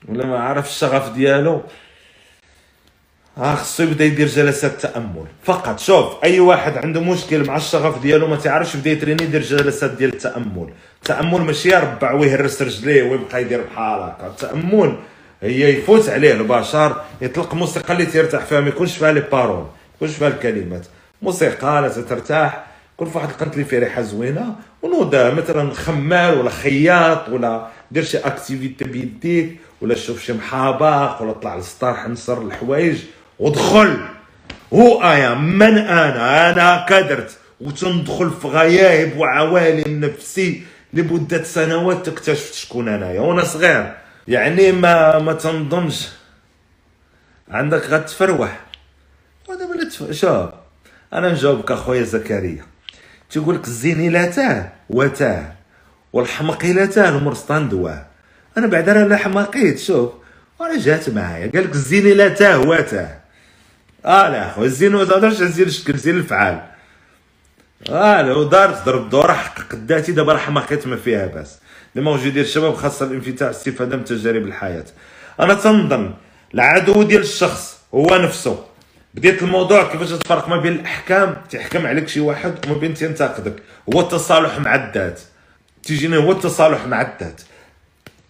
ولا ما عرف الشغف ديالو. خصو يبدا يدير جلسات تأمل. فقط شوف أي واحد عنده مشكل مع الشغف ديالو ما تعرفش يبدا يتريني يدير جلسات ديال التامل التامل ماشي يربع ويهرس رجليه ويبقى يدير بحال هكا. التامل هي يفوت عليه البشر يطلق موسيقى اللي تيرتاح فيها ما يكونش فيها les paroles يكونش فيها الكلمات. موسيقى لا ترتاح كل واحد القنت اللي فيه ريحة زوينة ونوض مثلا خمار ولا خياط ولا دير شي activité بيديك ولا شوف شي محابق ولا طلع للسطح نصر الحوايج ودخل. هو ايا من أنا؟ أنا كدرت. وتندخل في غياهب وعوالم نفسي لمدة سنوات تكتشف شكون أنايا. وأنا صغير. يعني ما ما تنظنش. عندك غتفروح. ودابا لا شوف. أنا نجاوبك أخويا زكريا. تيقول لك الزيني لا تاه وتاه. والحمق لا تاه المرسطان دواه أنا بعد أنا لا حماقيت شوف. وأنا جات معايا. قال لك الزيني لا تاه وتاه آه لا اخو الزين ما تقدرش تزين الشكل زين الفعال. آه لو دارت ضرب دور حقق ذاتي دابا راه حماقيت ما فيها باس لما وجود ديال الشباب خاصة الانفتاح الاستفاده من تجارب الحياة. أنا تنظن العدو ديال الشخص هو نفسه. بديت الموضوع كيفاش تفرق ما بين الأحكام؟ تحكم عليك شي واحد وما بين تنتقدك هو التصالح مع الذات. تيجيني هو التصالح مع الذات.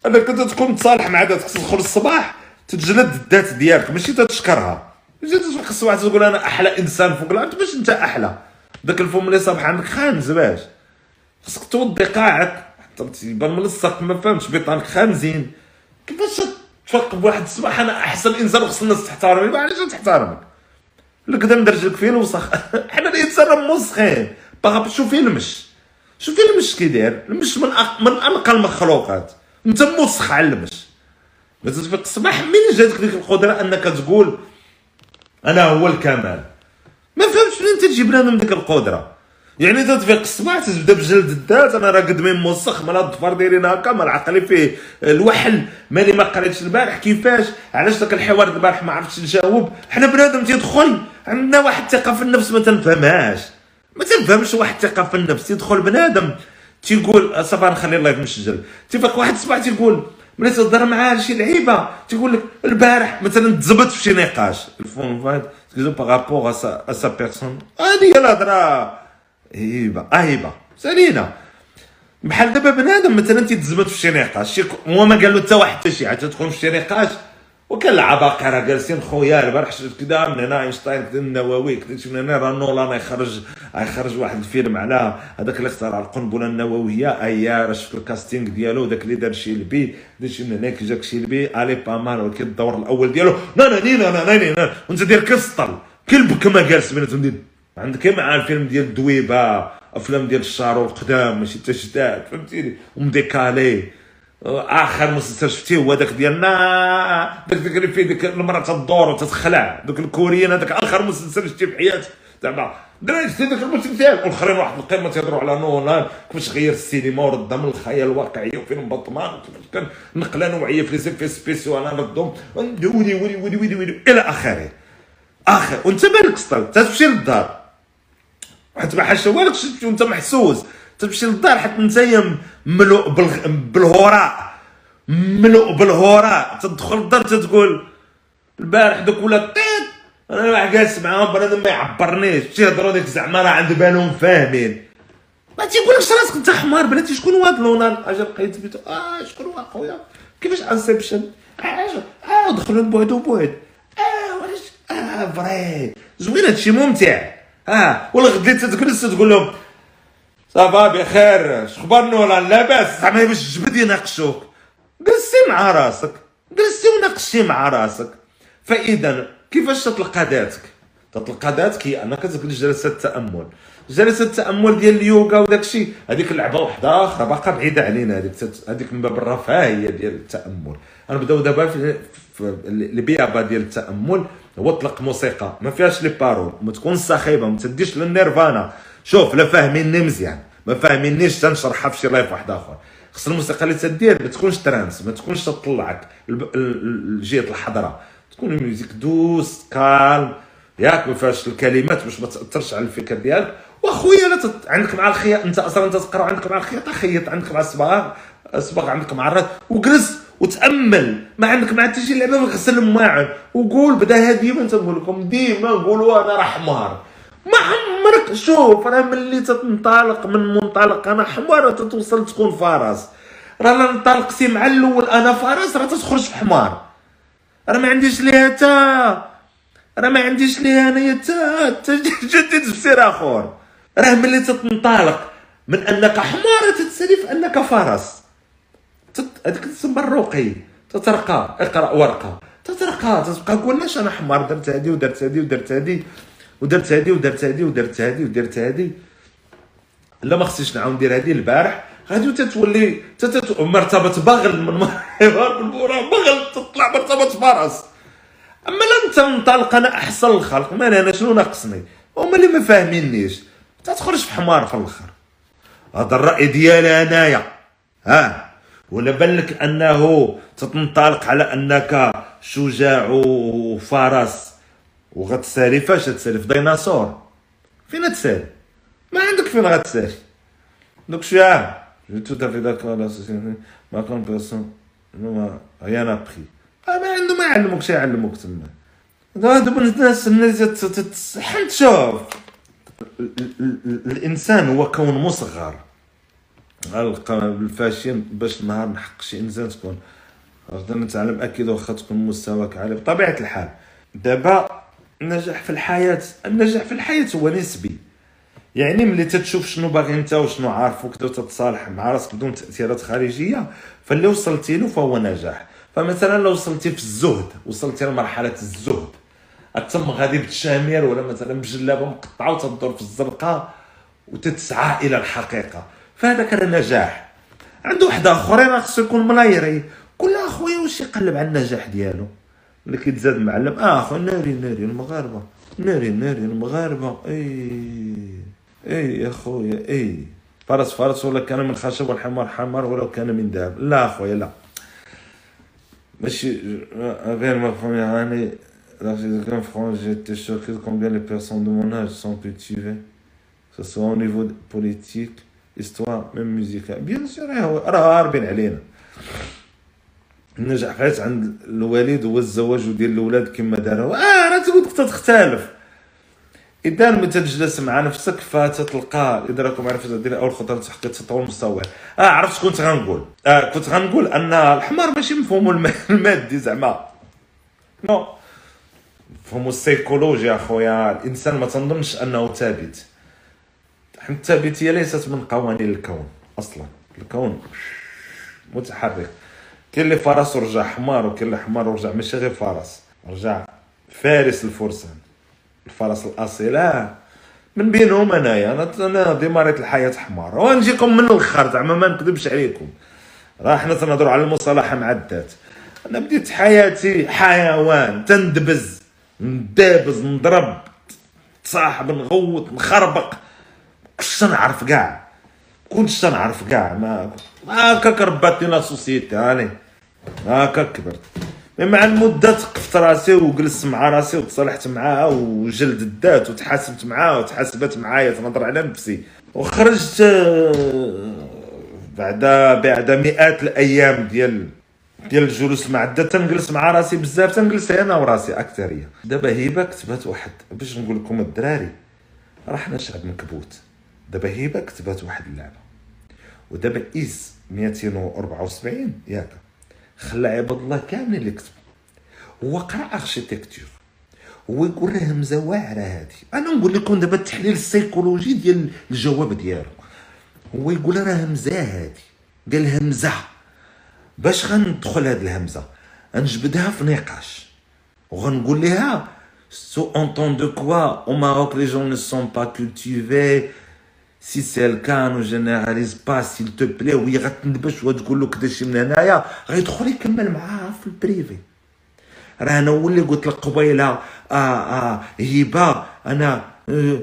انك انت تكون متصالح مع ذاتك تدخل الصباح تتجلد الذات ديالك ماشي تتشكرها. جيت خص واحد تقول أنا أحلى إنسان فوق الأرض باش أنت أحلى. داك الفم اللي صبح عندك خانز باش. خصك توضي قاعك تبان ملصق ما فهمتش بيطانك خانزين. كيفاش تفرق بواحد الصباح أنا أحسن إنسان وخص الناس تحترمني علاش تحترمك. لك ندرجلك فين وسخ حنا الإنسان موسخين باغا شوفي المش. شوفي المش كي داير. المش من أق... من أنقى المخلوقات. انت موسخ على المش تفيق الصباح منين جاتك ديك القدرة انك تقول أنا هو الكمال؟ ما فهمتش منين تجيب لنا من ديك القدرة. يعني تتفيق الصباح تبدا بجلد الذات أنا راه قد من موسخ مال الظفر دايرين هكا مال عقلي فيه الوحل مالي ما قريتش البارح كيفاش؟ علاش داك الحوار البارح ما عرفتش نجاوب؟ حنا بنادم تيدخل عندنا واحد الثقة في النفس ما تنفهمهاش. ما تنفهمش واحد الثقة في النفس تيدخل بنادم. تيقول صافي نخلي الله مسجل تيفيق واحد الصباح تيقول ملي تهضر معاه شي لعيبة. تيقول لك البارح مثلا تزبط في شي نقاش. الفون فهاد par rapport à sa personne هذه هي الهضرة. هيبه اهيبه سالينا. بحال دابا بنادم مثلا تيتزبط في شي نقاش هو ما قال له حتى واحد حتى شي حاجة تدخل في شي نقاش. وكان العباقره جالسين خويا البارح شفت كذا من هنا إينشتاين النووي كذا من هنا راه نولان يخرج يخرج واحد الفيلم على هذاك اللي اخترع القنبلة النووية ايا راه شفت الكاستينغ ديالو داك اللي دار شي من هنا كي جاك شيلبي ألي با مال ولكن الدور الأول ديالو ني نا نا ني وانت دير كسطل كلب كما جالس ديال عندك مع الفيلم ديال الدويبه أفلام ديال الشارو القدام ماشي جداد فهمتيني؟ ومديكالي. آخر مسلسل شفتيه هو داك ديالنا. داك داك اللي فيه ديك المرأة تدور وتتخلع. دوك الكوريين هذاك آخر مسلسل شفتيه في حياتي. زعما دراري شفتي داك المسلسل والآخرين واحد القمة تيهضروا على نولان كيفاش غير السينما ورد من الخيال الواقعيه وفيلم بطمان؟ كان نقلة نوعية في les spéciaux أنا ردهم ولي ولي ولي ولي ولي إلى آخره. آخر. وانت بالك سطل تمشي للدار. حيت ما حاش والك وانت محسوس. تمشي للدار حتى انت ملوء بالهراء ملوء بالهراء تدخل للدار تتقول البارح دوك ولا طيط أنا جالس معاهم بنادم ما يعبرنيش. تيهضروا ديك زعما راه عند بالهم فاهمين. ما تيقولكش راسك انت حمار بلاتي شكون هو هذا نولان اجا لقيت بيتو آه شكون هو اخويا كيفاش Inception؟ آه دخلوا بوحدو بوحد آه وعلاش آه vrai. زوين هادشي ممتع. آه ولا غدي تجلس تقول لهم صافا بخير شخبار نولان لاباس زعما باش الجبد يناقشوك. جلسي مع راسك. جلسي وناقشي مع راسك. فإذا كيفاش تتلقى ذاتك؟ تتلقى ذاتك هي أنك تجلس جلسه تأمل. جلسة التامل ديال اليوغا وداك الشيء. هذيك اللعبه واحدة أخرى باقا بعيدة علينا. هذيك هذيك من باب الرفاهية ديال التأمل. نبدأو دابا في, في ديال التأمل. هو طلق موسيقى. ما فيهاش les paroles. ما تكونش صاخبه ما تديش للنيرفانا. شوف لا فاهميني مزيان ما فاهمينيش تنشرحها في شي live واحد آخر. خص الموسيقى اللي تدير ما تكونش transe ما تكونش تطلعك. لجهه الحضرة. تكون ال musique douce calme. ياك ما فيهاش الكلمات باش ما تأثرش على الفكر ديالك. واخويا لا تت... عندك مع الخياط انت أصلا أنت تقرأ عندك مع الخياط خيط عندك مع الصباغ. الصباغ عندك مع الرد وجلس وتأمل. ما عندك مع حتى شي لعبه غسل الماعن. وقول بدأ ديما تنقول لكم ديما نقولوا أنا راه حمار ما عمرك شوف راه ملي تنطلق من منطلق أنا حمار تتوصل تكون فرس راه لا انطلقتي مع الأول أنا فرس راه تخرج في حمار. راه ما عنديش ليها تا. راه ما عنديش ليها انايا تا جديد بسير أخر. راه ملي تتنطلق من أنك حمار تتسالي في أنك فرس هذيك تسمى الرقي. تترقى اقرأ ورقة. تترقى تتبقى لاش أنا حمار درت هادي ودرت هادي ودرت هادي ودرت هادي ودرت هادي ودرت هادي ودرت هادي. لا ما خصنيش نعاود ندير هادي البارح. غادي تتولي مرتبة بغل من بالبورا. بغل تطلع مرتبة فرس أما لا انت منطلق أنا أحسن الخلق. مالي أنا شنو ناقصني؟ هما اللي ما فاهمينيش. تتخرج في حمار في الآخر. هذا الرأي ديالي أنايا. ها؟ ولا بان لك أنه تتنطلق على أنك شجاع وفرس وغتسالي فاش تسالي في ديناصور. فين تسالي؟ ما عندك فين غتسالي. دوك شوية جو تو افي داكور ما كون بيرسون نو ريان ابخي ما عنده ما يعلموك يعلموك تما. هادو الناس الناس حنت شوف. الإنسان هو كون مصغر. الفاشين باش نهار نحق شي إنسان تكون. غادي نتعلم؟ أكيد واخا تكون مستواك عالي. بطبيعة الحال دابا النجاح في الحياة النجاح في الحياة هو نسبي. يعني ملي تتشوف شنو باغي انت وشنو عارف وكذا تتصالح مع راسك بدون تأثيرات خارجية فاللي وصلتي له فهو نجاح. فمثلا لو وصلتي في الزهد وصلتي لمرحلة الزهد تم غادي بالتشامير ولا مثلا بجلابة مقطعة وتدور في الزرقاء وتتسعى إلى الحقيقة. فهذاك راه نجاح. عنده واحد اخرين خصو يكون ملايري. كل اخويا واش يقلب على النجاح ديالو؟ ملي كيتزاد معلم. آه أخو ناري ناري المغاربة. ناري ناري المغاربة. إي إي يا خويا إي. فرس فرس ولا كان من خشب والحمار حمار ولو كان من ذهب. لا خويا لا. ماشي غير مفهوم يعني En France, j'étais choqué de combien les personnes de mon âge sont cultivées, que ce soit au niveau politique, histoire, même musicale. Bien sûr, راه هاربين علينا. غير عند الوالد هو الزواج وديال الاولاد كما داروا. آه راه تقول تختلف. إذا ما تجلس مع نفسك فتلقى اذا راكم عرفتوا دير اول خطوه تحقيق تطور المستوى. آه عرفت كنت غنقول آه كنت غنقول أن الحمار ماشي مفهوم المادي زعما. non. مفهوم السيكولوجي أخويا. الإنسان ما تنظنش أنه ثابت. الثابتية ليست من قوانين الكون أصلا. الكون متحرك. اللي فرس ورجع حمار اللي حمار ورجع ماشي غير فرس. رجع فارس الفرسان. الفرس الاصيل آه من بينهم أنايا. أنا أنا ديماريت الحياة حمار. ونجيكم من الآخر زعما ما نكذبش عليكم. راه حنا تنهضروا على المصالحه مع الذات أنا بديت حياتي حيوان تندبز ندابز نضرب تصاحب نغوت نخربق. كنتش تنعرف كاع كنتش تنعرف كاع ما هكاك رباتني la société هاني. هكا كبرت. مع المده ثقفت راسي وجلست مع راسي وتصالحت معاها وجلد الذات وتحاسبت معاها وتحاسبت معايا تنظر على نفسي. وخرجت آه، بعد بعد مئات الأيام ديال ديال الجلوس مع الذات تنجلس مع راسي بزاف تنجلس أنا وراسي أكثرية. دابا هيبه كتبات واحد باش نقول لكم الدراري راه حنا شعب مكبوت دابا هيبه كتبات واحد اللعبة. ودابا ايز 274 ياك. خلى عباد الله كاملين اللي كتبوا هو قرا architecture هو يقول راه همزه واعره هذه. أنا نقول لكم دابا التحليل السيكولوجي ديال الجواب ديالو هو يقول راه همزة هذه. قال همزة. باش غندخل هاد الهمزة غنجبدها في نقاش. وغنقول لها on s'étonne de quoi au Maroc les jeunes ne sont pas cultivés. c'est c'est quelqu'un on généralise pas s'il te plaît وهي غتندبش وتقول له كدا شي من هنايا غيدخل يكمل معاها في ال privé راه أنا هو اللي قلت لك قبيله آه آه هبه أنا آه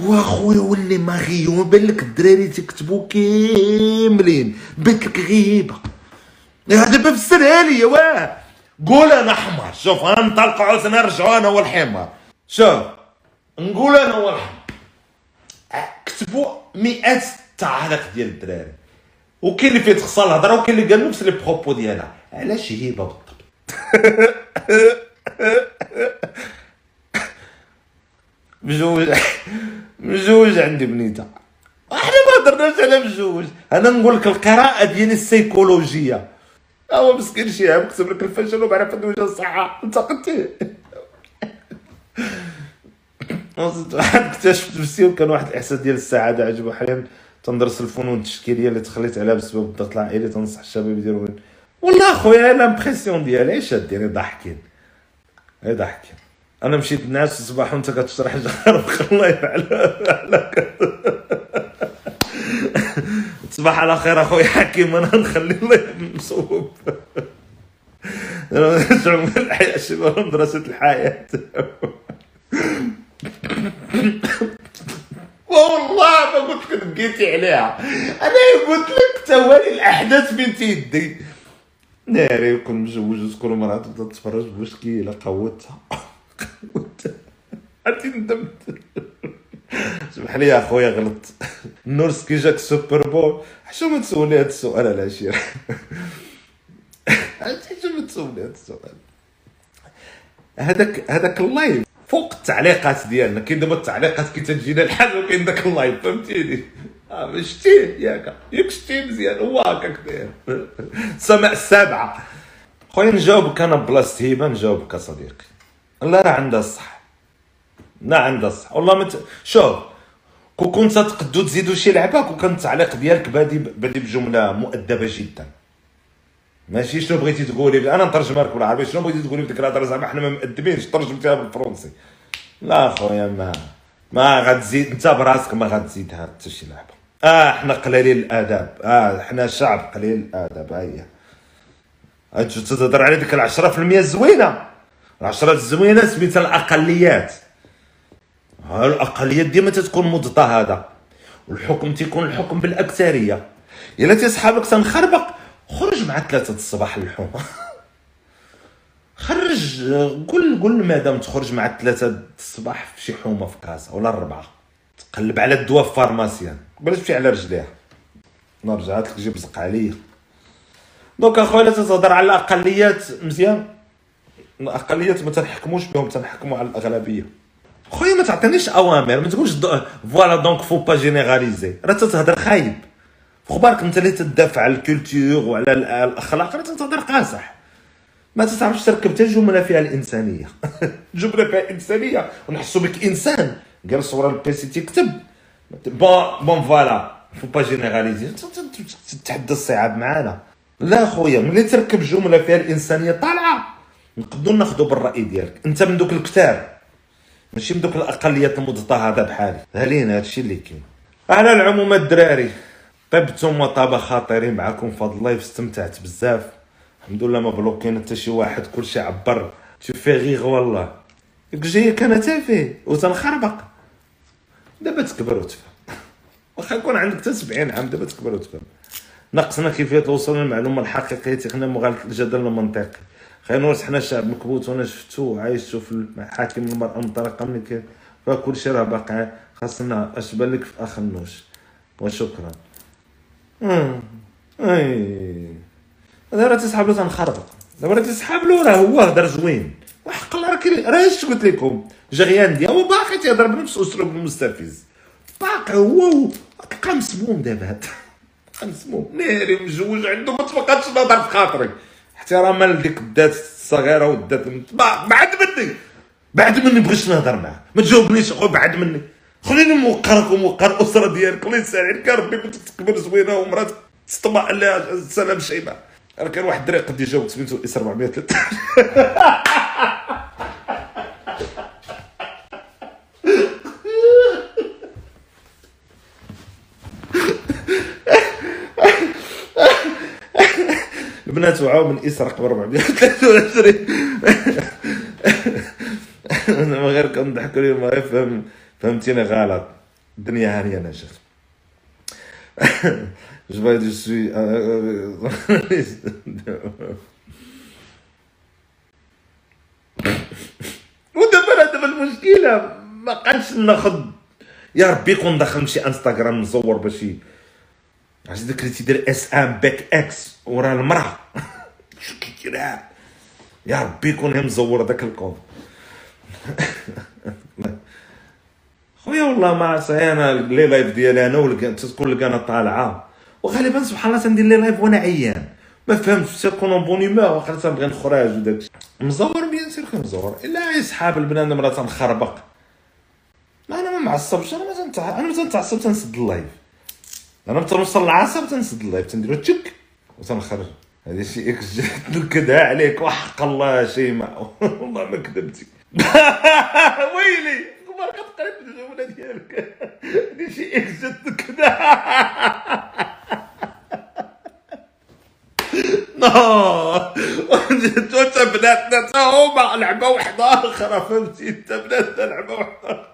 واخويا ولي ماغيو بان لك الدراري تكتبوا كاملين بانت لك غيبه دابا فسرها لي واه قول أنا حمار شوف غنطلقوا عاوتاني نرجعوا أنا والحمار شوف نقول أنا والحمار كتبوا مئات التعاليق ديال الدراري. وكاين اللي فيه تخصى الهضرة وكاين اللي قال نفس لي بروبو ديالها. علاش هيبه بالضبط بجوج بجوج عندي بنيته إحنا ما هضرناش على بجوج أنا نقول لك القراءة ديالي السيكولوجية. هو مسكين شي كتب لك الفشل وما عرف عنده وجه الصحه انت قلتي واحد اكتشفت نفسي وكان واحد الإحساس ديال السعاده عجبو أحيانا تندرس الفنون التشكيلية اللي تخليت عليها بسبب الضغط العائلي تنصح الشباب يديروا والله خويا l'impression ديالي اش ديري ضاحكين اي ضاحكين أنا مشيت الناس الصباح وأنت كتشرح جارك الله يفعل. تصبح على خير أخويا حكيم أنا نخلي الله مصوب. من الحياة شباب مدرسه الحياة. والله ما قلت لك بقيتي عليها. أنا قلت لك توالي الأحداث بين يدي. ناري كون مزوج وتكون مرات تبدا تتفرج بمشكله قوتها. قوتها. عرفتي ندمت. سمح لي يا خويا غلط نورس كي جاك السوبر بول. حشو ما تسولني هذا السؤال على العشير حشو ما تسولني هذا السؤال. هذاك هذاك ال live. فوق التعليقات ديالنا كاين دابا التعليقات كي تجينا الحال وكاين داك ال live فهمتيني؟ آه شتيه ياك ياك شتيه مزيان هو هكاك داير. سمع السابعة. خويا نجاوبك أنا بلاصه هبه نجاوبك صديقي. لا راه عندها الصح. لا عندها الصح. والله مت... شوف كون كنت تقدو تزيدو شي لعبة كون كان التعليق ديالك بادي بادي بجملة مؤدبة جدا. ماشي شنو بغيتي تقولي؟ أنا نترجمها لك بالعربي شنو بغيتي تقولي بديك الهضره زعما حنا ما مؤدبينش ترجمتيها بالفرنسي. لا خويا ما ما غتزيد أنت براسك ما غتزيدها حتى شي لعبة. آه حنا قليلين الآداب. آه حنا شعب قليل الآداب. ها هي تهضر على ديك ال 10% الزوينة. العشرة الزوينة سميتها الأقليات. الأقليات ديما تتكون مضطهدة. والحكم تيكون الحكم بالأكثرية. إلا تيصحابك تنخربق خرج مع ثلاثة الصباح للحومه خرج قول قول مادام تخرج مع ثلاثة الصباح في شي حومة في كاسا ولا الربعه تقلب على الدواء في pharmacien. بلاش تمشي على رجليها. نرجع لك جيب زق عليا. donc أخويا تتهضر على الأقليات. مزيان؟ الأقليات ما تنحكموش بهم تنحكموا على الأغلبية. خويا ما تعطينيش أوامر ما تقولش voilà donc faut pas généraliser راه تتهضر خايب. خبارك انت اللي تدافع على ال culture وعلى الاخلاق راه تتهضر قاصح. ما تعرفش تركب حتى جملة فيها الإنسانية. جملة فيها الإنسانية. ونحسوا بك إنسان. قال صوره ال PC تكتب bon bon voilà faut pas généraliser تتحدى الصعاب معانا. لا خويا ملي تركب جملة فيها الإنسانية طالعة. نقدروا ناخذوا بالرأي ديالك. انت من دوك الكتار ماشي من دوك الأقليات المضطهده بحالي. هالين هادشي اللي كاين. على العموم الدراري. طبتم وطاب خاطري معكم فهاد ال live استمتعت بزاف. الحمد لله ما بلوكين حتى شي واحد كلشي عبر. في غيغ والله. جاي كان تافه وتنخربق. دابا تكبر وتفهم. واخا يكون عندك حتى 70 عام دابا تكبر وتفهم. ناقصنا كيفية توصل للمعلومة الحقيقية تخنا مغالطة الجدل المنطقي. نورس حنا شعب مكبوت وأنا شفتو عايشتو في محاكم المرأة المطلقة ملي كان فكل شيء راه باقي. خاصنا اش بان لك في اخ النوش وشكرا. أي. دابا راه تسحب له تنخربق. دابا راه تسحب له راه هو هضر زوين. وحق الله راه راه اش قلت لكم؟ جغيان ديالو باقي تيهضر بنفس أسلوب المستفز باقي هو تلقى مسموم دابا مسموم. ناري مجوج عنده ما تبقاش نهضر في خاطري احتراما لديك الذات الصغيرة والذات بعد مني. بعد مني بغيتش نهضر معاه. ما تجاوبنيش بعد مني. خليني موقرك وموقر الاسره ديالك الله يسهل عليك ربي كنت تكبر زوينة ومراتك تطمع لها سلام شيبة. راه كان واحد الدري قد يجاوب سميتو إس 403 البنات وعاو من اسر رقم 423 أنا غير كنضحك اليوم ما فهم فهمتيني غلط. الدنيا هانية أنا شيخ جو جو سوي ودابا دابا المشكلة ما قادش ناخذ يا ربي يكون داخل شي انستغرام نزور باش عرفتي داك اللي تيدير اس ام باك إكس ورا المرأة. شو كيدير يا ربي يكون هي مزور داك الكونت خويا والله ما عرفت أنا لي لايف ديالي أنا ولقى تكون لقانا طالعه وغالبا سبحان الله تندير لي لايف وأنا عيان ما فهمتش تكون بون هيمور واخا تنبغي نخرج وداك مزور بيان سير مزور. إلا عايز صحاب البنادم راه تنخربق. ما أنا ما معصبش أنا ما تنتع... أنا ما تنتعصب تنسد اللايف أنا تنوصل العصب تنسد اللايف تنديرو تشك وتنخرج. هذه شي إكس نكدها عليك وحق الله شيماء والله ما كذبتي. ويلي! ما كتقريب الجمله ديالك. هذه شي إكس نكدها نو. انت بناتنا تا هما لعبة وحدة أخرى فهمتي؟ انت بناتنا لعبة وحدة.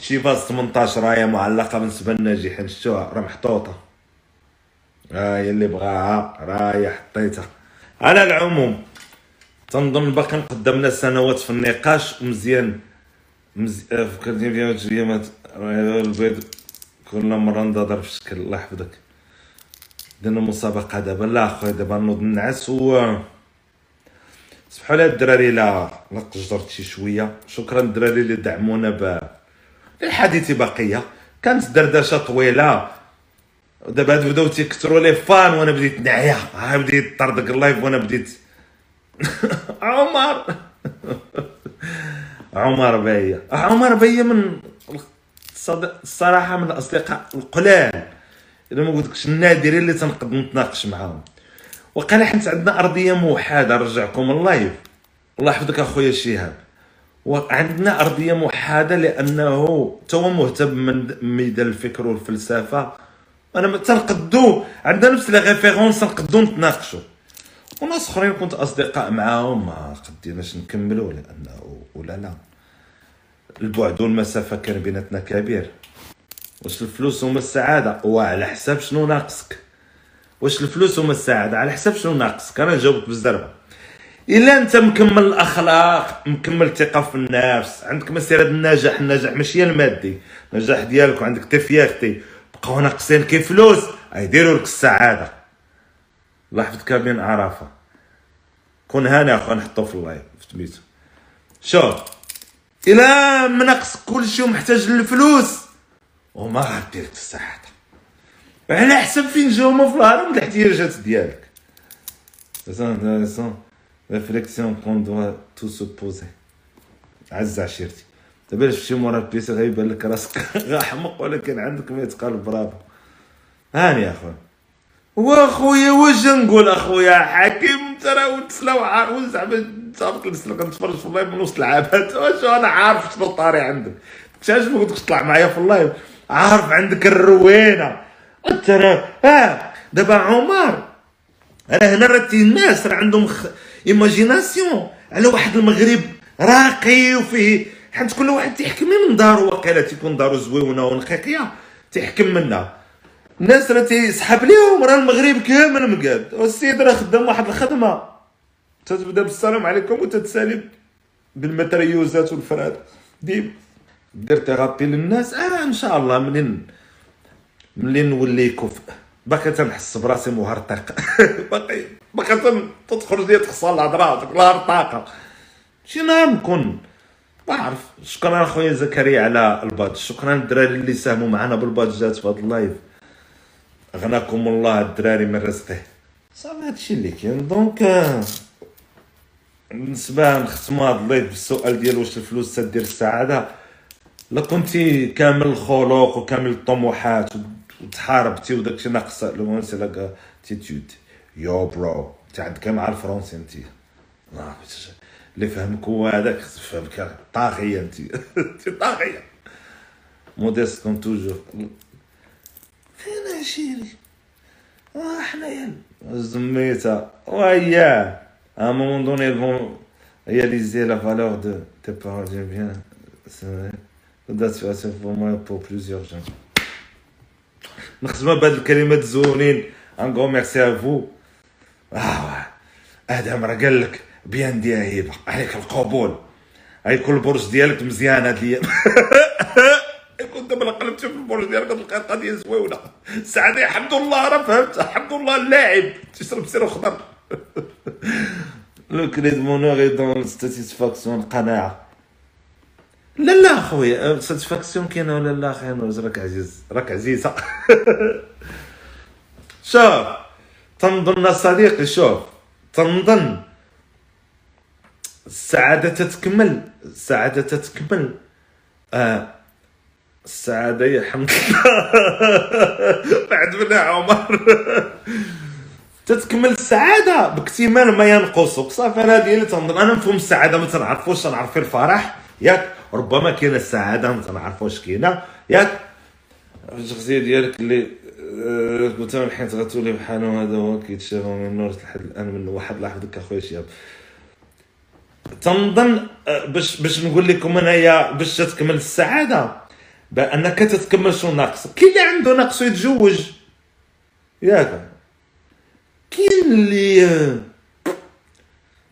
شي فاز 18 راهي معلقة بالنسبة للناجحين شفتوها راه محطوطه هاي اللي بغاها. راهي حطيتها. على العموم تنظن باقي قدامنا سنوات في النقاش. ومزيان فكرتني بيا ايامات البيض كل مره نضرب في شكل الله يحفظك درنا مسابقة دابا. لا خويا دابا نوض نعس و سمحوا لي الدراري لا لا قجرت شي شوية. شكرا الدراري اللي دعمونا ب الحديث بقية. كانت دردشة طويلة. ودابا هادو بداو تيكثروا les fans وأنا بديت نعيا. ها بديت طردق ال live وأنا بديت عمر! عمر بيا. عمر بيا من الصراحة من الأصدقاء القلال. الا ما قلتلكش النادرين اللي تنقد نتناقش معاهم. وقال حيت عندنا أرضية موحدة نرجعكم ال live. الله يحفظك أخويا شهاب. وعندنا أرضية موحدة لأنه تو مهتم من ميدان الفكر والفلسفة. أنا تنقدو. عندنا نفس les références نقدو نتناقشوا وناس أخرين كنت أصدقاء معاهم ما قديناش نكملوا لأنه ولا لا. البعد والمسافة كان بيناتنا كبير. واش الفلوس هما السعادة؟ وعلى حساب شنو ناقصك؟ واش الفلوس هما السعادة؟ على حساب شنو ناقصك؟ أنا نجاوبك بالزربه إلا أنت مكمل الأخلاق مكمل الثقه في النفس عندك مسيرة النجاح النجاح ماشي المادي. النجاح ديالك وعندك تي بقاو ناقصين كي فلوس يديروا لك السعادة. الله يحفظك بين عرفة. كون هاني أخو نحطو في ال live في تميتو شوف الا منقص كلشي ومحتاج للفلوس. وما غادير لك السعاده على حسب فين جاو في الهرم الاحتياجات ديالك. réflexion qu'on doit tous se poser عز عشيرتي. دابا شفتي مورا ال PC غيبان لك راسك حمق ولكن عندك ما يتقال برافو. هاني يا اخويا واخويا واش نقول أخويا؟ حكيم ترى وتسلا وعارف زعما صافي نسلك نتفرج في ال live من وسط العابات واش أنا عارف شنو طاري عندك. كنت ما قلت تطلع معايا في ال live؟ عارف عندك الروينة. ترى آه دابا عمر راه هنا راه الناس راه عندهم خ... imagination على واحد المغرب راقي وفيه حيت كل واحد تيحكم من دارو واقيلا تيكون دارو زويونه ونقيقية تيحكم منها. الناس راه تيسحب ليهم راه المغرب كامل مقاد. والسيد راه خدام واحد الخدمة. تتبدأ بالسلام عليكم وتتسالي بالمتريوزات والفراد ديما دير thérapie للناس. آه إن شاء الله منين منين نولي كفء؟ باقي تنحس براسي مهرطق باقي باقي تدخل ديال تخسر الهضره تقول طاقة. شي نهار نكون ما عرف. شكرا أخويا زكريا على ال badge شكرا الدراري اللي ساهموا معنا بالبادجات في هذا ال live. غناكم الله الدراري من رزقه. صافي هادشي اللي كاين. donc بالنسبة نختموا هاد ال live بالسؤال ديال واش الفلوس تدير السعادة. لا كنتي كامل الخلق وكامل الطموحات وتحاربتي وداكشي ناقص. لو سي لا تيتود يو برو انت عندك مع الفرونسي انت. اللي فهمك هو هذاك فهمك طاغية انت. انت طاغية. موديست كوم توجور فين عشيري آه حنايا زميتها وياه à un moment donné, elles vont réaliser la valeur de tes paroles. J'aime bien. C'est vrai. C'est pour moi pour plusieurs gens. نختم بهاد الكلمات الزوينين un grand merci à vous آدم راه قال لك bien dit هيبه عليك القبول هاي كل برج ديالك مزيان هاد الأيام كنت دابا قلبت في البرج ديالك تلقى القضية زوينة. سعدي الحمد لله راه فهمت. الحمد لله اللاعب. تشرب سير خضر. لو كري دو مونور اي دون ساتيسفاكسيون القناعه لا لا خويا. ساتيسفاكسيون كاينة ولا لا أخي نوز راك عزيز؟ راك عزيزة. شوف تنظن صديقي شوف. تنظن. السعادة تتكمل. السعادة تتكمل. آه السعادة يا حمد الله بعد منها عمر. تتكمل السعادة. باكتمال ما ينقصك صافي أنا هذه اللي تنظن أنا نفهم السعادة ما تنعرفوش تنعرف الفرح. ياك ربما كاينة السعادة ما تنعرفوش كاينة. ياك. الشخصيه ديالك اللي قلت لهم حيت غتولي بحال هذا هو كيتشافى من النور لحد الان من واحد لحظك أخويا شياب. تنظن آه، باش باش نقول لكم أنايا باش تكمل السعادة. بانك تتكمل شنو ناقص كاين اللي عنده ناقص يتزوج. ياك. كاين اللي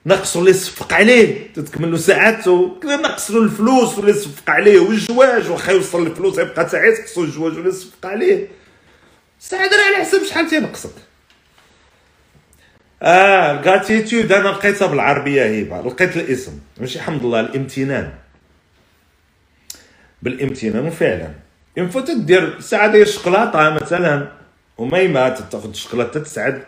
نقصوا اللي صفق عليه تتكمل له ساعاته. كذا نقص له الفلوس واللي صفق عليه والجواج واخا يوصل الفلوس يبقى حتى يتقصوا الجواج واللي صفق عليه. السعاده على حسب شحال تينقصك. آه الكاتيتود أنا لقيتها بالعربية هبه لقيت الاسم. ماشي الحمد لله الامتنان. بالامتنان وفعلا ينفع تدير السعاده الشوكولاتة مثلا وميمه تاخذ الشوكولاتة تسعد.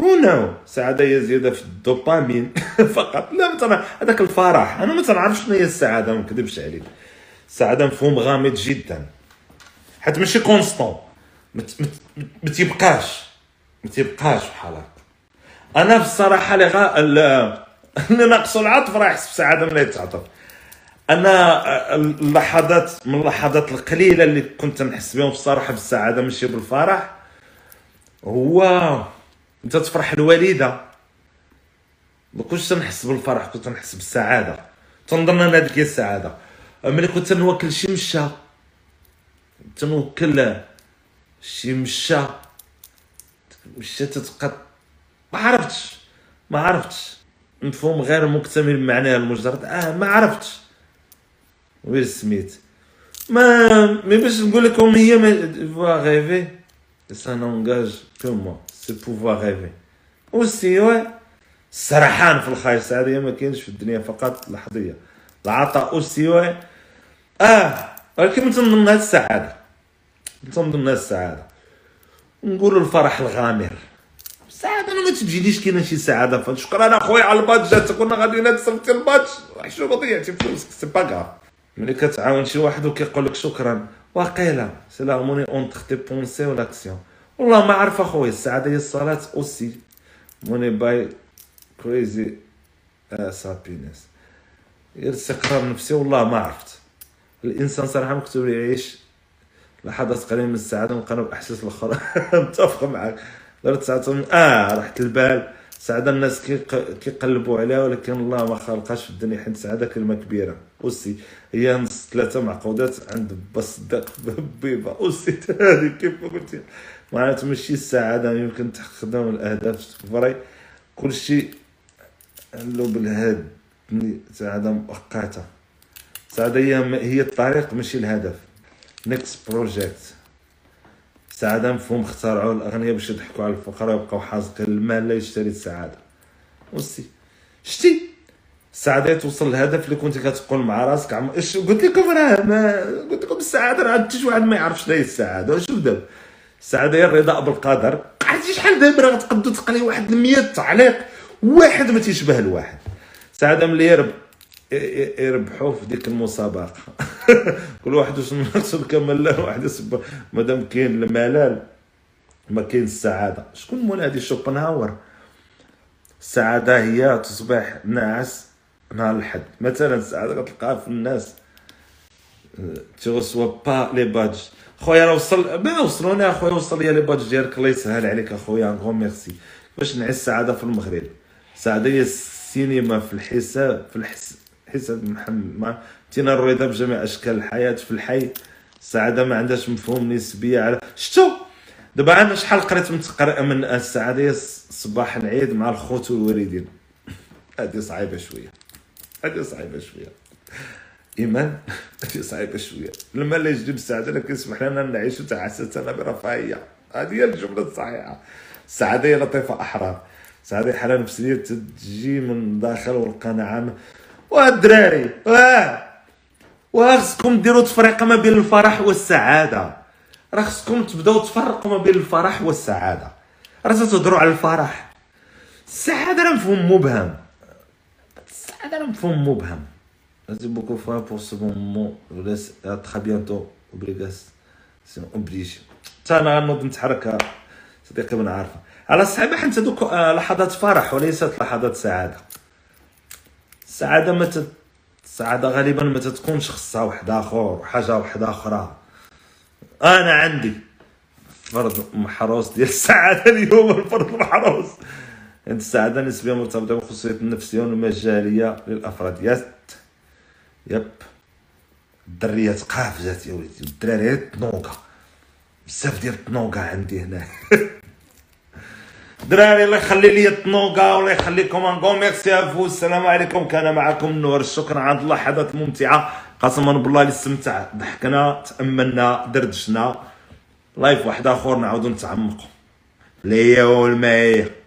هنا سعاده هي زيادة في الدوبامين. فقط. لا مثلا هذاك الفرح. أنا ما تنعرفش شنو هي السعاده ما نكذبش عليك. السعاده مفهوم غامض جدا. حيت ماشي كونستون ما تيبقاش. ما تيبقاش بحال هكا أنا في الصراحه اللي غا اللي ناقصو العطف راه يحس بسعاده ملي يتعاطف أنا اللحظات من اللحظات القليلة اللي كنت نحس بهم بصراحه بالسعاده ماشي بالفرح هو أنت تفرح الوالدة. ما كنتش تنحس بالفرح كنت تنحس بالسعادة. تنظن ان هذيك هي السعاده ملي كنت نواكل شي مشا تنوكل شي مشى مشى تتبقى ما عرفتش ما عرفتش. مفهوم غير مكتمل معناه المجرد. آه ما عرفتش. ويل سميت ما مي باش نقول لكم هي فوا غيفي سا نونجاج كو موا سي بوفوار غيفي اوسي وي السرحان في الخير السعادة ما كاينش في الدنيا فقط لحظية العطاء اوسي وي آه ولكن من ضمنها السعادة من ضمنها السعادة نقولوا الفرح الغامر السعادة ما تجيليش كاينة شي سعادة شكرا اخويا على البادج كنا غاديين تصيفطي البادج شو ضيعتي فلوسك سي با ملي كتعاون شي واحد وكيقول لك شكرا واقيلا سي لارموني اونتر تي بونسي و لاكسيون والله ما عارف اخويا السعادة هي الصلاة أوسي. موني باي كريزي سابينس غير استقرار نفسي والله ما عرفت. الإنسان صراحة مكتوب يعيش لحظات قليله من السعاده ونقارب باحساس الأخرى. متفق معك درت ساعه آه راحت البال. سعادة الناس كيقلبوا عليها ولكن الله ما خلقهاش في الدنيا حيت السعادة كلمة كبيرة. أوسي هي نص ثلاثة معقودات عند بصدق بيبا. أوسي هذه كيف قلتي معناته ماشي السعادة يمكن تخدم الأهداف فري كلشي له بالهاد سعادة مؤقتة. السعادة هي هي الطريق ماشي الهدف. next project السعادة مفهوم اخترعوه الأغنياء باش يضحكوا على الفقراء ويبقاو حازقين المال لا يشتري السعادة. aussi. شتي؟ السعادة توصل للهدف اللي كنت كتقول مع راسك. عم اش قلت لكم راه؟ ما قلت لكم السعادة راه حتى واحد ما يعرفش شنو هي السعادة. شوف دابا. السعادة هي الرضا بالقدر. عرفتي شحال دابا راه تقدو تقري واحد 100 تعليق واحد ما تيشبه الواحد السعادة ملي يرب يربحوا في ديك المسابقة. كل واحد واش المقصود كمل له واحد يسب. مادام كاين الملال ما كاين السعادة. شكون منادي شوبنهاور؟ السعادة هي تصبح ناعس نهار الحد. مثلا السعادة كتلقاها في الناس. تغسوا با لي بادج. خويا راه وصل ما وصلوني اخويا وصل لي لي بادج ديالك. الله يسهل عليك اخويا غون ميرسي باش نعيش السعادة في المغرب. السعادة هي السينما في الحساب في الحس حساب محمد. تينا الرضا بجميع أشكال الحياة في الحي. السعادة ما عندهاش مفهوم نسبيه على شتو دابا أنا شحال قريت من تقرا من السعادة؟ صباح العيد مع الخوت والوالدين. هذه صعيبة شوية. هذه صعيبة شوية. إيمان؟ هذه صعيبة شوية. لما لا يجلب السعادة لكن يسمح لنا نعيش تعسسنا برفاهيه هذه هي الجملة الصحيحة. السعادة هي لطيفة أحرار. السعادة حالة نفسية تجي من داخل والقناعة. والدراري واه واه خصكم ديروا تفرقه ما بين الفرح والسعادة. راه خصكم تبداو تفرقوا ما بين الفرح والسعادة. راه تهضروا على الفرح. السعادة راه مفهوم مبهم. السعادة راه مفهوم مبهم. Merci beaucoup frère pour ce moment. Je vous laisse à très bientôt. Obrigation oblige. أنا غنوض نتحرك صديقي من عارفه على الصعيبه حيت هذوك لحظات فرح وليست لحظات سعاده السعاده ما تت... السعاده غالبا ما تتكونش خصها واحد آخر حاجة واحدة أخرى. أنا عندي فرض محروس ديال السعادة اليوم الفرض محروس. هاد السعادة نسبيا مرتبطة بالخصوصيات النفسيه والمجالية للأفراد. يس يب. الدريات قافزات يا وليدي الدراري تنوقه بزاف ديال التنوقه عندي هنا. دراري الله يخلي لي الطنوقه والله يخليكم انكم ميرسي أفو. السلام عليكم. كان معكم نور. الشكر عند حدث ممتعه قسما بالله اللي استمتع. ضحكنا تأملنا دردشنا. لايف واحد آخر. نعاودو نتعمقوا ليا والماية.